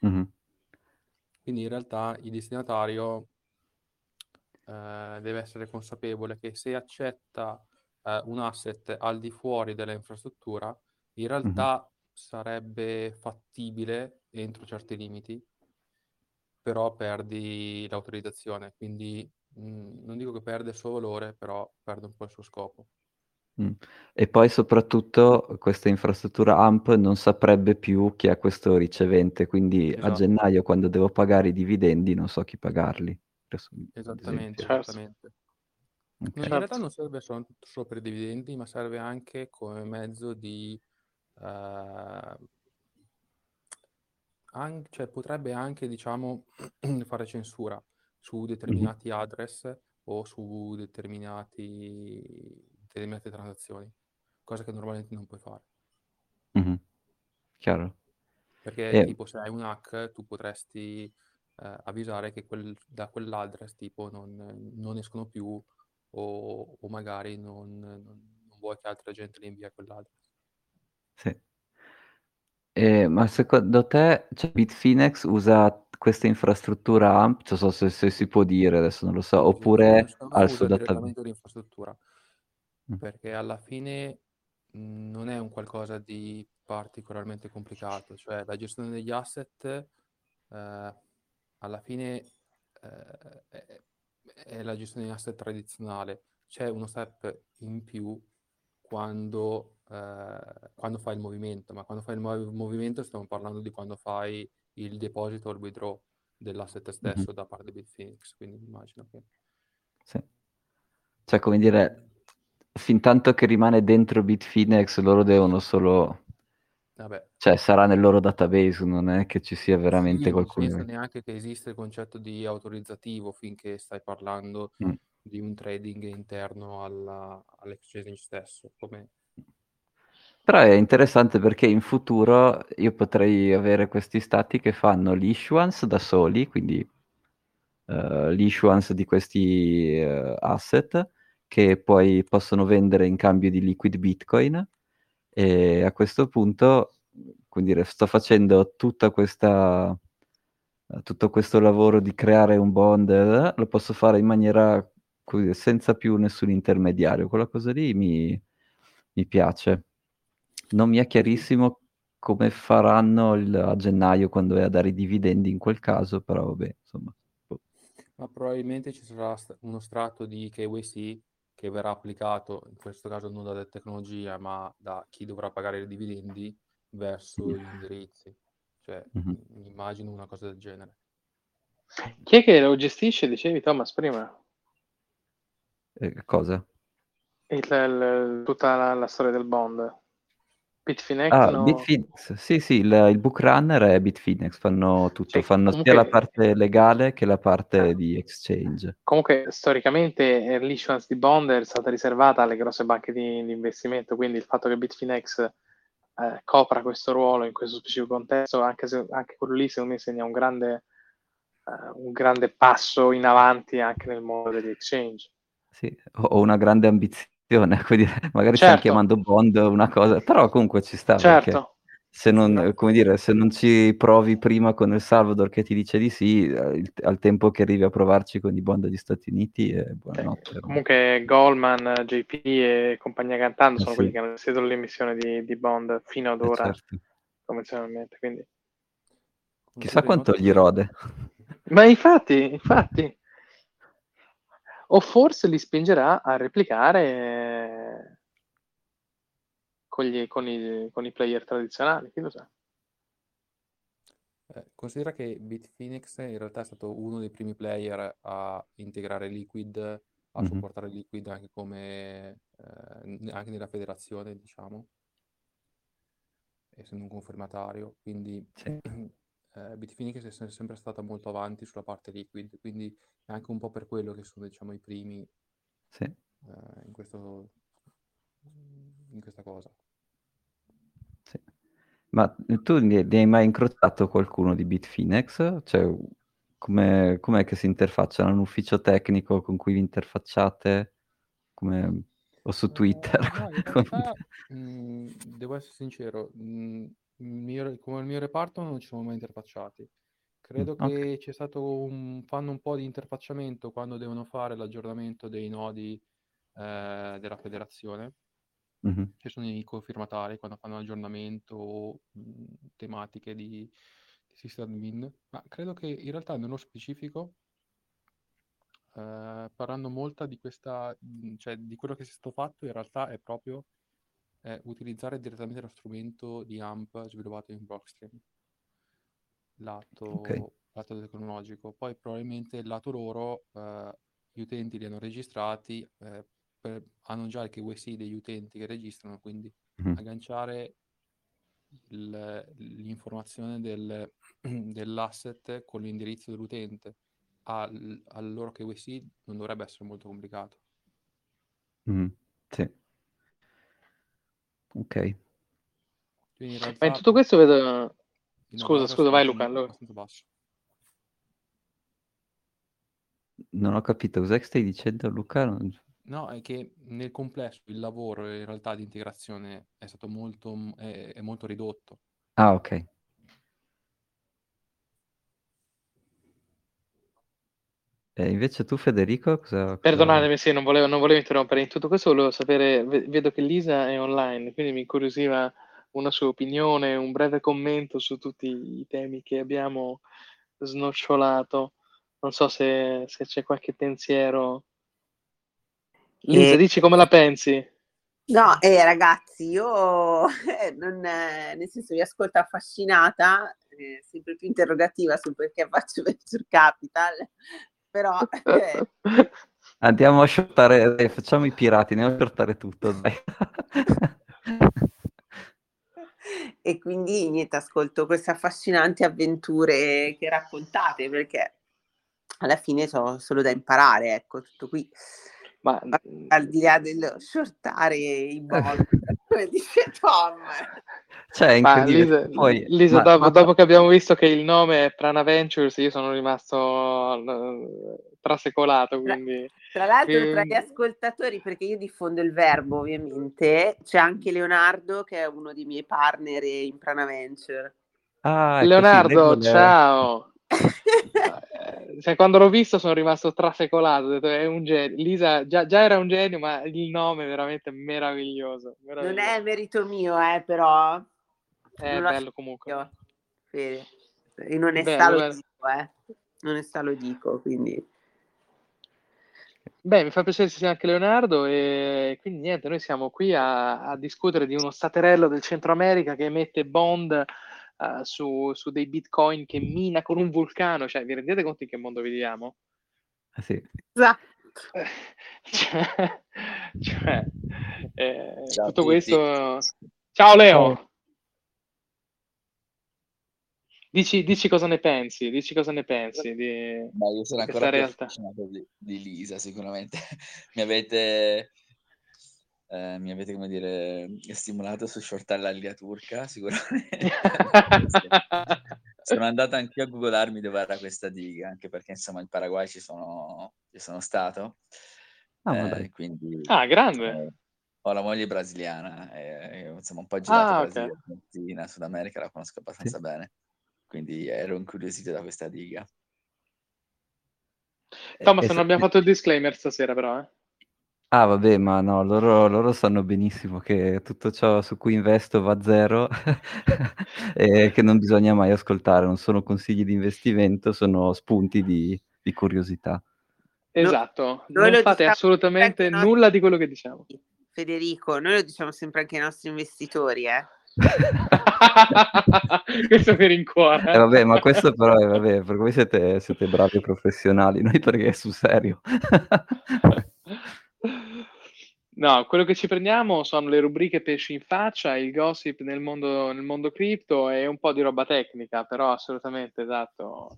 Speaker 3: Mm-hmm. Quindi in realtà il destinatario eh, deve essere consapevole che se accetta eh, un asset al di fuori della infrastruttura, in realtà mm-hmm. sarebbe fattibile entro certi limiti, però perdi l'autorizzazione. Quindi mh, non dico che perde il suo valore, però perde un po' il suo scopo.
Speaker 2: Mm. E poi soprattutto questa infrastruttura AMP non saprebbe più chi è questo ricevente, quindi esatto. a gennaio quando devo pagare i dividendi non so chi pagarli.
Speaker 3: Esattamente, esattamente. Okay. No, in realtà non serve solo, solo, per i dividendi, ma serve anche come mezzo di... Uh, an- cioè potrebbe anche, diciamo, <clears throat> fare censura su determinati mm-hmm. address o su determinati determinate transazioni, cosa che normalmente non puoi fare.
Speaker 2: Mm-hmm. Chiaro.
Speaker 3: Perché e... tipo se hai un hack tu potresti eh, avvisare che quel, da quell'address tipo non, non escono più o, o magari non, non, non, vuoi che altra gente li invia a quell'address.
Speaker 2: Sì. Eh, ma secondo te cioè, Bitfinex usa questa infrastruttura AMP, non so se, se, si può dire, adesso non lo so, oppure al suo database?
Speaker 3: l'infrastruttura, mm. perché alla fine mhmm, non è un qualcosa di particolarmente complicato, cioè la gestione degli asset eh, alla fine eh, è, è la gestione di asset tradizionale, c'è uno step in più quando, eh, quando fai il movimento, ma quando fai il mov- movimento stiamo parlando di quando fai il deposito o il withdraw dell'asset stesso mm-hmm. da parte di Bitfinex, quindi immagino che...
Speaker 2: Sì. Cioè, come dire, fin tanto che rimane dentro Bitfinex, loro devono solo... Vabbè. Cioè, sarà nel loro database, non è che ci sia veramente sì, qualcuno...
Speaker 3: Non penso neanche che esista il concetto di autorizzativo finché stai parlando mm. di un trading interno alla, all'exchange stesso, come
Speaker 2: però è interessante perché in futuro io potrei avere questi stati che fanno l'issuance da soli, quindi uh, l'issuance di questi uh, asset che poi possono vendere in cambio di liquid bitcoin. E a questo punto quindi sto facendo questa tutto questo lavoro di creare un bond lo posso fare in maniera senza più nessun intermediario. Quella cosa lì mi, mi piace non mi è chiarissimo come faranno il, a gennaio quando è a dare i dividendi in quel caso, però vabbè, insomma.
Speaker 3: Boh. Ma probabilmente ci sarà uno strato di KYC che verrà applicato, in questo caso non dalla tecnologia, ma da chi dovrà pagare i dividendi verso gli indirizzi. Cioè, mm-hmm. immagino una cosa del genere.
Speaker 1: Chi è che lo gestisce, dicevi Thomas prima?
Speaker 2: Eh, cosa?
Speaker 1: Il, il, tutta la, la storia del bond. Bitfinex,
Speaker 2: Ah,
Speaker 1: no?
Speaker 2: Bitfinex, sì, sì, il, il book runner è Bitfinex, fanno tutto, Cioè, fanno sia la parte legale che la parte ah. di exchange.
Speaker 1: comunque storicamente l'issuance di bond è stata riservata alle grosse banche di, di investimento, quindi il fatto che Bitfinex eh, copra questo ruolo in questo specifico contesto, anche se anche quello lì secondo me segna un grande, eh, un grande passo in avanti anche nel mondo degli exchange.
Speaker 2: Sì, ho una grande ambizione <laughs> quindi magari certo. stiamo chiamando Bond una cosa, però comunque ci sta certo. se non, come dire, se non ci provi prima con El Salvador che ti dice di sì, eh, il, al tempo che arrivi a provarci con i Bond degli Stati Uniti, eh, buonanotte.
Speaker 1: Eh, comunque Goldman, JP e compagnia cantando sono eh, quelli che hanno gestito l'emissione di, di, Bond fino ad eh, ora, certo. convenzionalmente, quindi...
Speaker 2: Chissà quanto gli rode.
Speaker 1: Ma infatti, infatti o forse li spingerà a replicare con, gli, con, i, con i player tradizionali, chi lo sa.
Speaker 3: Eh, considera che Bitfinex in realtà è stato uno dei primi player a integrare Liquid, a
Speaker 2: Mhm.
Speaker 3: supportare Liquid anche come eh, anche nella federazione, diciamo, essendo un confermatario. Quindi
Speaker 2: Sì. <clears throat>
Speaker 3: eh, Bitfinex è se- sempre stata molto avanti sulla parte Liquid, quindi è anche un po' per quello che sono, diciamo, i primi
Speaker 2: Sì.
Speaker 3: eh, in questo, in questa cosa.
Speaker 2: Sì. Ma tu ne, ne hai mai incrociato qualcuno di Bitfinex? Cioè, come, com'è che si interfacciano? Un ufficio tecnico con cui vi interfacciate? Come... O su Twitter?
Speaker 3: Eh, no, <laughs> realtà, mh, devo essere sincero, mh, il mio- come il mio reparto non ci siamo mai interfacciati. Credo
Speaker 2: Mm, ok.
Speaker 3: che c'è stato un, fanno un po' di interfacciamento quando devono fare l'aggiornamento dei nodi eh, della federazione,
Speaker 2: Mhm.
Speaker 3: che sono i cofirmatari quando fanno aggiornamento o mh, tematiche di, di sysadmin, ma credo che in realtà nello specifico eh, parlando molto di questa, mh, cioè di quello che è stato fatto in realtà è proprio eh, utilizzare direttamente lo strumento di AMP sviluppato in Blockstream, lato,
Speaker 2: Ok.
Speaker 3: lato tecnologico. Poi probabilmente il lato loro, eh, gli utenti li hanno registrati, eh, per- hanno già il KYC degli utenti che registrano, quindi
Speaker 2: Mhm.
Speaker 3: agganciare il- l'informazione del- <clears throat> dell'asset con l'indirizzo dell'utente al, al loro KYC non dovrebbe essere molto complicato.
Speaker 2: Mhm. Sì. Ok.
Speaker 3: In
Speaker 1: Ma in
Speaker 3: realtà
Speaker 1: tutto questo vedo... Scusa, scusa, vai Luca.
Speaker 3: Basso.
Speaker 2: Non ho capito cos'è che stai dicendo, Luca? Non-
Speaker 3: No, è che nel complesso il lavoro in realtà di integrazione è stato molto, è, è molto ridotto.
Speaker 2: Ah, ok. E invece tu, Federico, cosa...
Speaker 1: Perdonatemi, sì, non volevo, non volevo interrompere. In tutto questo volevo sapere, ve- vedo che Lisa è online, quindi mi incuriosiva una sua opinione, un breve commento su tutti i temi che abbiamo snocciolato. Non so se, se c'è qualche pensiero. Lisa,
Speaker 4: Eh,
Speaker 1: dici come la pensi?
Speaker 4: No, eh, ragazzi, io <laughs> eh, non, eh, nel senso vi ascolto affascinata, eh, sempre più interrogativa sul perché faccio <laughs> venture capital, però <laughs> eh,
Speaker 2: Andiamo a shortare, dai, facciamo i pirati, andiamo a shortare tutto, dai.
Speaker 4: e quindi niente, ascolto queste affascinanti avventure che raccontate perché alla fine so solo da imparare, ecco, tutto qui.
Speaker 1: Ma
Speaker 4: Al di là dello shortare i <laughs> bond, come dice Tom.
Speaker 2: Cioè, incredibile.
Speaker 1: Lisa,
Speaker 2: Poi,
Speaker 1: Lisa,
Speaker 2: ma-
Speaker 1: dopo,
Speaker 2: ma-
Speaker 1: dopo che abbiamo visto che il nome è Prana Ventures, io sono rimasto trasecolato, quindi...
Speaker 4: Tra l'altro, tra
Speaker 1: Ehm.
Speaker 4: gli ascoltatori, perché io diffondo il verbo ovviamente, c'è anche Leonardo che è uno dei miei partner in Prana Venture.
Speaker 2: Ah, ecco,
Speaker 1: Leonardo, ciao! Eh, cioè, quando l'ho visto sono rimasto trasecolato, ho detto, è un genio. Lisa già, già era un genio, ma il nome è veramente meraviglioso.
Speaker 4: Non
Speaker 1: meraviglioso.
Speaker 4: è merito mio, eh, però.
Speaker 1: È
Speaker 4: non lo
Speaker 1: bello comunque.
Speaker 4: Fede. In onestà
Speaker 1: Bello,
Speaker 4: lo
Speaker 1: bello.
Speaker 4: dico, eh. In onestà lo dico, quindi...
Speaker 1: Beh, mi fa piacere che ci sia anche Leonardo e quindi niente, noi siamo qui a, a discutere di uno staterello del Centro America che emette bond eh, su, su dei bitcoin che mina con un vulcano, cioè vi rendete conto in che mondo viviamo?
Speaker 2: Ah, sì.
Speaker 4: Esatto. <laughs>
Speaker 1: Cioè, cioè, eh, tutto questo... Ciao Leo!
Speaker 3: Ciao.
Speaker 1: Dici, dici cosa ne pensi, dici cosa ne pensi di,
Speaker 5: Ma io sono ancora
Speaker 1: realtà.
Speaker 5: di, di Lisa, sicuramente. <laughs> mi avete, eh, mi avete, come dire, stimolato su shortare la Liga turca, <laughs> sicuramente. sono andato anch'io a googolarmi dove era questa diga, anche perché insomma in Paraguay ci sono, ci sono stato.
Speaker 2: Ah,
Speaker 5: Eh, quindi
Speaker 1: Ah, grande!
Speaker 5: eh, ho la moglie brasiliana, e, insomma un po' girato
Speaker 1: Ah,
Speaker 5: Brasile,
Speaker 1: ok.
Speaker 5: Argentina, Sud America, la conosco abbastanza bene, quindi ero incuriosito da questa diga.
Speaker 1: Thomas, non abbiamo fatto il disclaimer stasera però, eh.
Speaker 2: Ah, vabbè, ma no, loro, loro sanno benissimo che tutto ciò su cui investo va a zero <laughs> e che non bisogna mai ascoltare, non sono consigli di investimento, sono spunti di, di curiosità.
Speaker 1: Esatto,
Speaker 4: noi
Speaker 1: non fate
Speaker 4: diciamo
Speaker 1: assolutamente
Speaker 4: nostri-
Speaker 1: nulla di quello che diciamo.
Speaker 4: Federico, noi lo diciamo sempre anche ai nostri investitori, eh. <laughs>
Speaker 1: questo mi rincuora.
Speaker 2: Eh, vabbè, ma questo però è vabbè, perché voi siete, siete bravi professionali, noi perché è sul serio. <laughs>
Speaker 1: No, quello che ci prendiamo sono le rubriche pesci in faccia, il gossip nel mondo, nel mondo cripto e un po' di roba tecnica, però assolutamente esatto.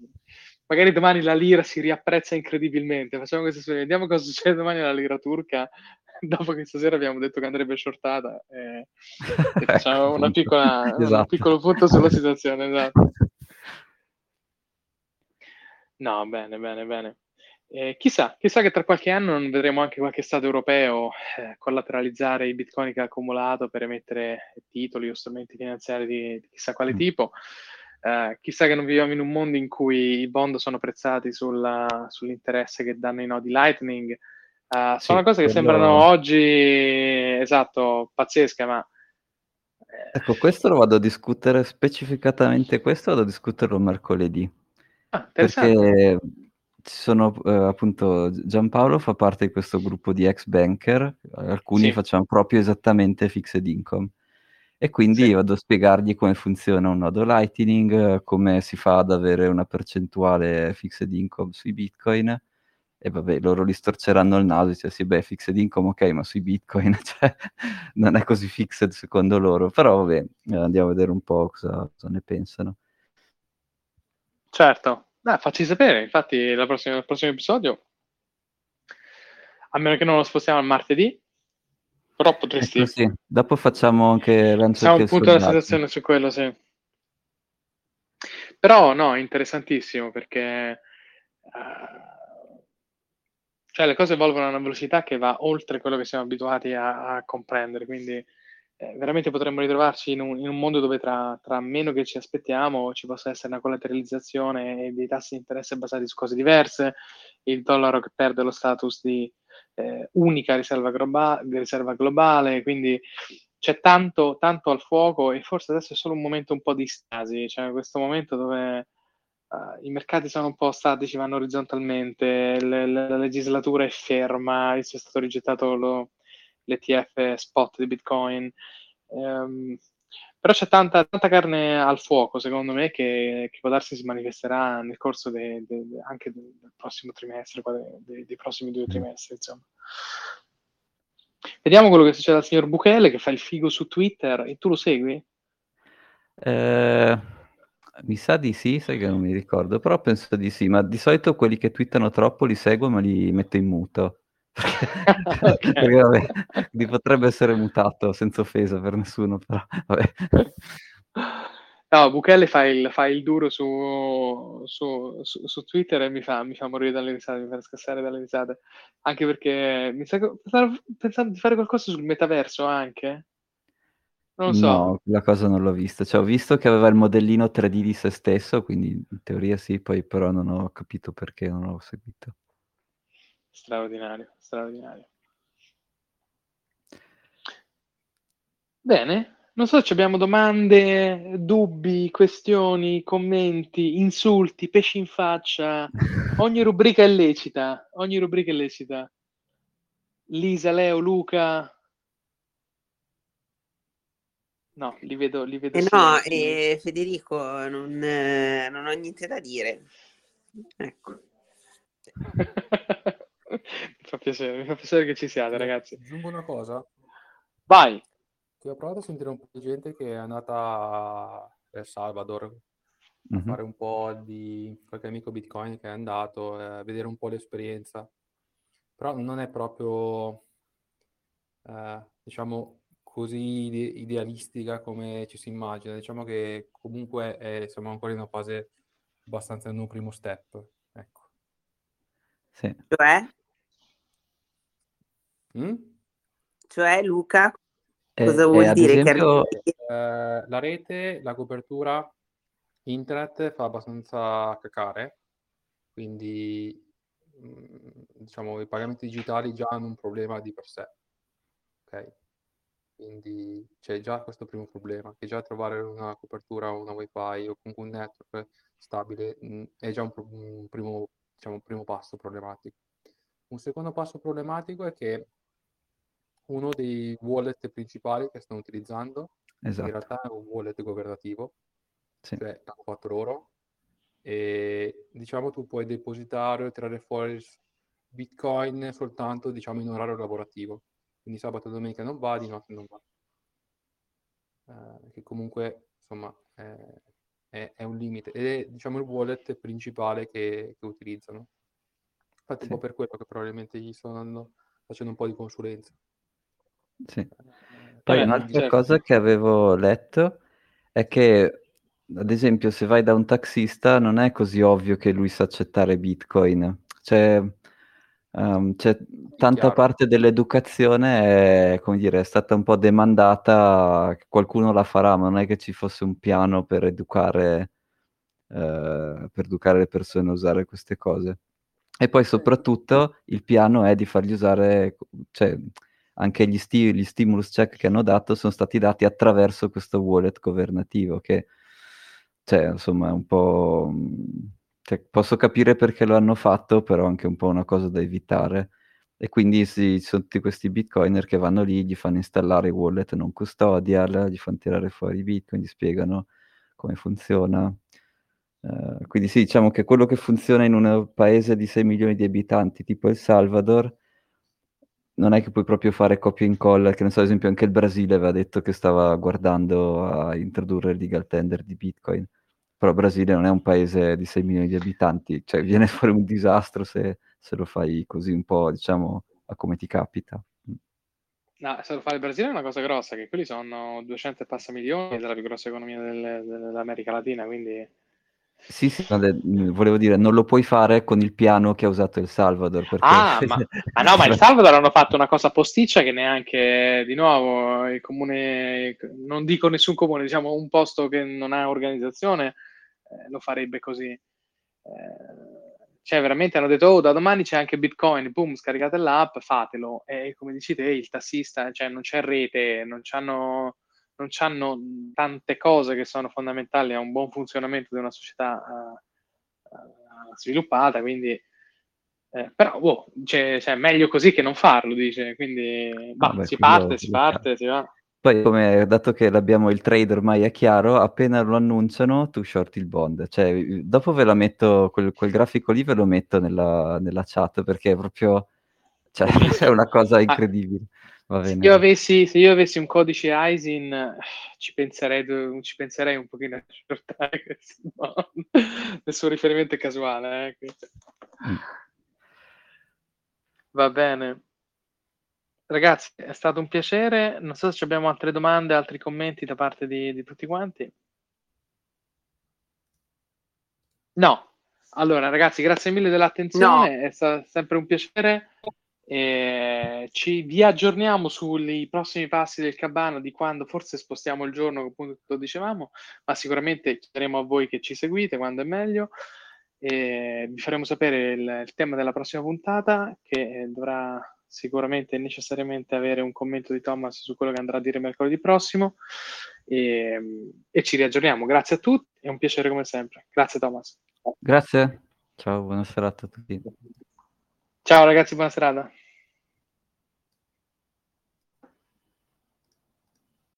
Speaker 1: Magari domani la lira si riapprezza incredibilmente. Facciamo questa storia, vediamo cosa succede domani alla lira turca. <laughs> Dopo che stasera abbiamo detto che andrebbe shortata, e, <laughs> e facciamo una piccola, esatto. un piccolo punto sulla situazione. Esatto. <laughs> No, bene, bene, bene. Eh, chissà, chissà che tra qualche anno non vedremo anche qualche Stato europeo eh, collateralizzare i bitcoin che ha accumulato per emettere titoli o strumenti finanziari di, di chissà quale mm. tipo. Eh, chissà che non viviamo in un mondo in cui i bond sono prezzati sulla, sull'interesse che danno i nodi Lightning. Uh, sono sì, cose che quello... sembrano oggi, esatto, pazzesche, ma...
Speaker 2: Eh, ecco, questo lo vado a discutere specificatamente, questo vado a discuterlo mercoledì. Ah, perché sono eh, appunto Giampaolo fa parte di questo gruppo di ex banker, alcuni sì. facciamo proprio esattamente fixed income. E quindi sì. vado a spiegargli come funziona un nodo Lightning, come si fa ad avere una percentuale fixed income sui bitcoin. E vabbè, loro li storceranno il naso e dice sì, beh, fixed income ok, ma sui bitcoin <laughs> cioè, non è così fixed secondo loro. Però vabbè, eh, andiamo a vedere un po' cosa, cosa ne pensano.
Speaker 1: Certo, Dai, facci sapere, infatti prossima, il prossimo episodio, a meno che non lo spostiamo al martedì, però potresti...
Speaker 2: Ecco, sì. Dopo facciamo anche...
Speaker 1: Facciamo un punto della situazione su quello, sì. Però no, è interessantissimo perché... Uh, cioè le cose evolvono a una velocità che va oltre quello che siamo abituati a, a comprendere, quindi eh, veramente potremmo ritrovarci in un, in un mondo dove tra, tra, meno che ci aspettiamo ci possa essere una collateralizzazione e dei tassi di interesse basati su cose diverse, il dollaro che perde lo status di eh, unica riserva, globa- riserva, globale, quindi c'è tanto, tanto al fuoco e forse adesso è solo un momento un po' di stasi, cioè questo momento dove uh, i mercati sono un po' statici, vanno orizzontalmente, le, le, la legislatura è ferma, è stato rigettato lo, l'ETF spot di Bitcoin. Um, però c'è tanta, tanta, carne al fuoco, secondo me, che, che può darsi si manifesterà nel corso de, de, de, anche del prossimo trimestre, dei, prossimi due trimestri, insomma. Vediamo quello che succede al signor Bukele che fa il figo su Twitter e tu lo segui?
Speaker 2: Eh, mi sa di sì, sai che non mi ricordo, però penso di sì, ma di solito quelli che twittano troppo li seguo ma li metto in muto. Okay. Perché vabbè, potrebbe essere mutato senza offesa per nessuno, però vabbè.
Speaker 1: No, Bukele fa il, fa il duro su, su, su, su, Twitter e mi fa, mi fa morire dalle risate, mi fa scassare dalle risate. Anche perché mi sa stavo pensando di fare qualcosa sul metaverso anche. Non lo so.
Speaker 2: No, la cosa non l'ho vista. Cioè, ho visto che aveva il modellino 3D di se stesso, quindi in teoria sì, poi però non ho capito perché non l'ho seguito.
Speaker 1: Straordinario, straordinario. Bene, non so se abbiamo domande, dubbi, questioni, commenti, insulti, pesci in faccia. Ogni rubrica è lecita, ogni rubrica è lecita. Lisa, Leo, Luca. No, li vedo, li vedo.
Speaker 4: Eh no, eh, Federico, non, eh, non ho niente da dire. Ecco. <laughs>
Speaker 1: mi fa piacere, mi fa piacere che ci siate, ragazzi.
Speaker 3: Aggiungo una cosa.
Speaker 1: Vai.
Speaker 3: Che ho provato a sentire un po' di gente che è andata a El Salvador mm-hmm. a fare un po' di qualche amico Bitcoin che è andato, a eh, vedere un po' l'esperienza. Però non è proprio, eh, diciamo, così ide- idealistica come ci si immagina. Diciamo che comunque è, siamo ancora in una fase abbastanza in un primo step. Ecco.
Speaker 2: Sì.
Speaker 4: Cioè?
Speaker 3: Mm?
Speaker 4: Cioè, Luca, eh, cosa vuol
Speaker 2: eh,
Speaker 4: dire?
Speaker 2: Esempio...
Speaker 3: Che... Eh, la rete, la copertura internet fa abbastanza cacare, quindi mm, diciamo i pagamenti digitali già hanno un problema di per sé. Ok? Quindi c'è già questo primo problema, che già trovare una copertura, una wifi o comunque un network stabile mh, mm, è già un, un primo diciamo, un primo passo problematico. Un secondo passo problematico è che uno dei wallet principali che stanno utilizzando.
Speaker 2: Esatto.
Speaker 3: In realtà è un wallet governativo,
Speaker 2: Sì.
Speaker 3: cioè hanno fatto loro. E diciamo tu puoi depositare o tirare fuori Bitcoin soltanto diciamo in orario lavorativo. Quindi sabato e domenica non va, di notte non va. Eh, che comunque insomma è, è- è un limite ed è diciamo il wallet principale che, che utilizzano. Infatti
Speaker 2: Sì.
Speaker 3: un po' per quello che probabilmente gli sto dando- facendo un po' di consulenza.
Speaker 2: Sì. Poi
Speaker 1: Eh,
Speaker 2: un'altra
Speaker 1: certo.
Speaker 2: cosa che avevo letto è che, ad esempio, se vai da un taxista non è così ovvio che lui sa accettare Bitcoin. C'è, ehm, c'è tanta
Speaker 3: chiaro.
Speaker 2: parte dell'educazione, è, come dire, è stata un po' demandata, qualcuno la farà, ma non è che ci fosse un piano per educare, eh, per educare le persone a usare queste cose. E poi soprattutto il piano è di fargli usare, cioè anche gli, sti- gli stimulus check che hanno dato sono stati dati attraverso questo wallet governativo che, cioè, insomma, è un po'... cioè, posso capire perché lo hanno fatto, però è anche un po' una cosa da evitare. E quindi sì, ci sono tutti questi bitcoiner che vanno lì, gli fanno installare i wallet non custodial, gli fanno tirare fuori i bitcoin, gli spiegano come funziona. Eh, quindi sì, diciamo che quello che funziona in un paese di 6 milioni di abitanti, tipo El Salvador, non è che puoi proprio fare copia e incolla, che ne so, ad esempio anche il Brasile aveva detto che stava guardando a introdurre il legal tender di Bitcoin, però il Brasile non è un paese di 6 milioni di abitanti, cioè viene <laughs> fuori un disastro se, se lo fai così un po', diciamo, a come ti capita.
Speaker 1: No, se lo fa il Brasile è una cosa grossa, che quelli sono 200 e passa milioni della più grossa economia del- dell'America Latina, quindi...
Speaker 2: Sì, sì, volevo dire, non lo puoi fare con il piano che ha usato El Salvador, perché...
Speaker 1: Ah, ma, <laughs> ma no, ma il Salvador hanno fatto una cosa posticcia che neanche, di nuovo, il comune, non dico nessun comune, diciamo un posto che non ha organizzazione, eh, lo farebbe così. Eh, cioè, veramente hanno detto, oh, da domani c'è anche Bitcoin, boom, scaricate l'app, fatelo. E come dici te, il tassista, cioè non c'è rete, non c'hanno, non c'hanno tante cose che sono fondamentali a un buon funzionamento di una società eh, sviluppata, quindi... Eh, però, boh, cioè, cioè, meglio così che non farlo, dice. Quindi, bah,
Speaker 2: Vabbè,
Speaker 1: si
Speaker 2: quello-
Speaker 1: parte, si parte, si va.
Speaker 2: Poi, come dato che l'abbiamo il trade ormai è chiaro, appena lo annunciano, tu shorti il bond. Cioè, dopo ve la metto, quel, quel grafico lì ve lo metto nella, nella chat perché è proprio, cioè, <laughs> è una cosa incredibile. Va
Speaker 1: Se
Speaker 2: bene.
Speaker 1: io, avessi, se io avessi un codice ISIN, eh, ci penserei, ci penserei un pochino a shortare questo. Il <laughs> suo riferimento è casuale. eh. Va bene. Ragazzi, è stato un piacere. Non so se abbiamo altre domande, altri commenti da parte di, di tutti quanti. No. Allora, ragazzi, grazie mille dell'attenzione. È stato sempre un piacere. E ci vi aggiorniamo sui prossimi passi del Cabana di quando forse spostiamo il giorno, appunto lo dicevamo, ma sicuramente chiederemo a voi che ci seguite quando è meglio. E vi faremo sapere il, il tema della prossima puntata che eh, dovrà sicuramente necessariamente avere un commento di Thomas su quello che andrà a dire mercoledì prossimo e, e ci riaggiorniamo. Grazie a tutti, è un piacere come sempre. Grazie Thomas.
Speaker 2: Grazie. Ciao, buona serata a tutti.
Speaker 1: Ciao ragazzi, buona serata.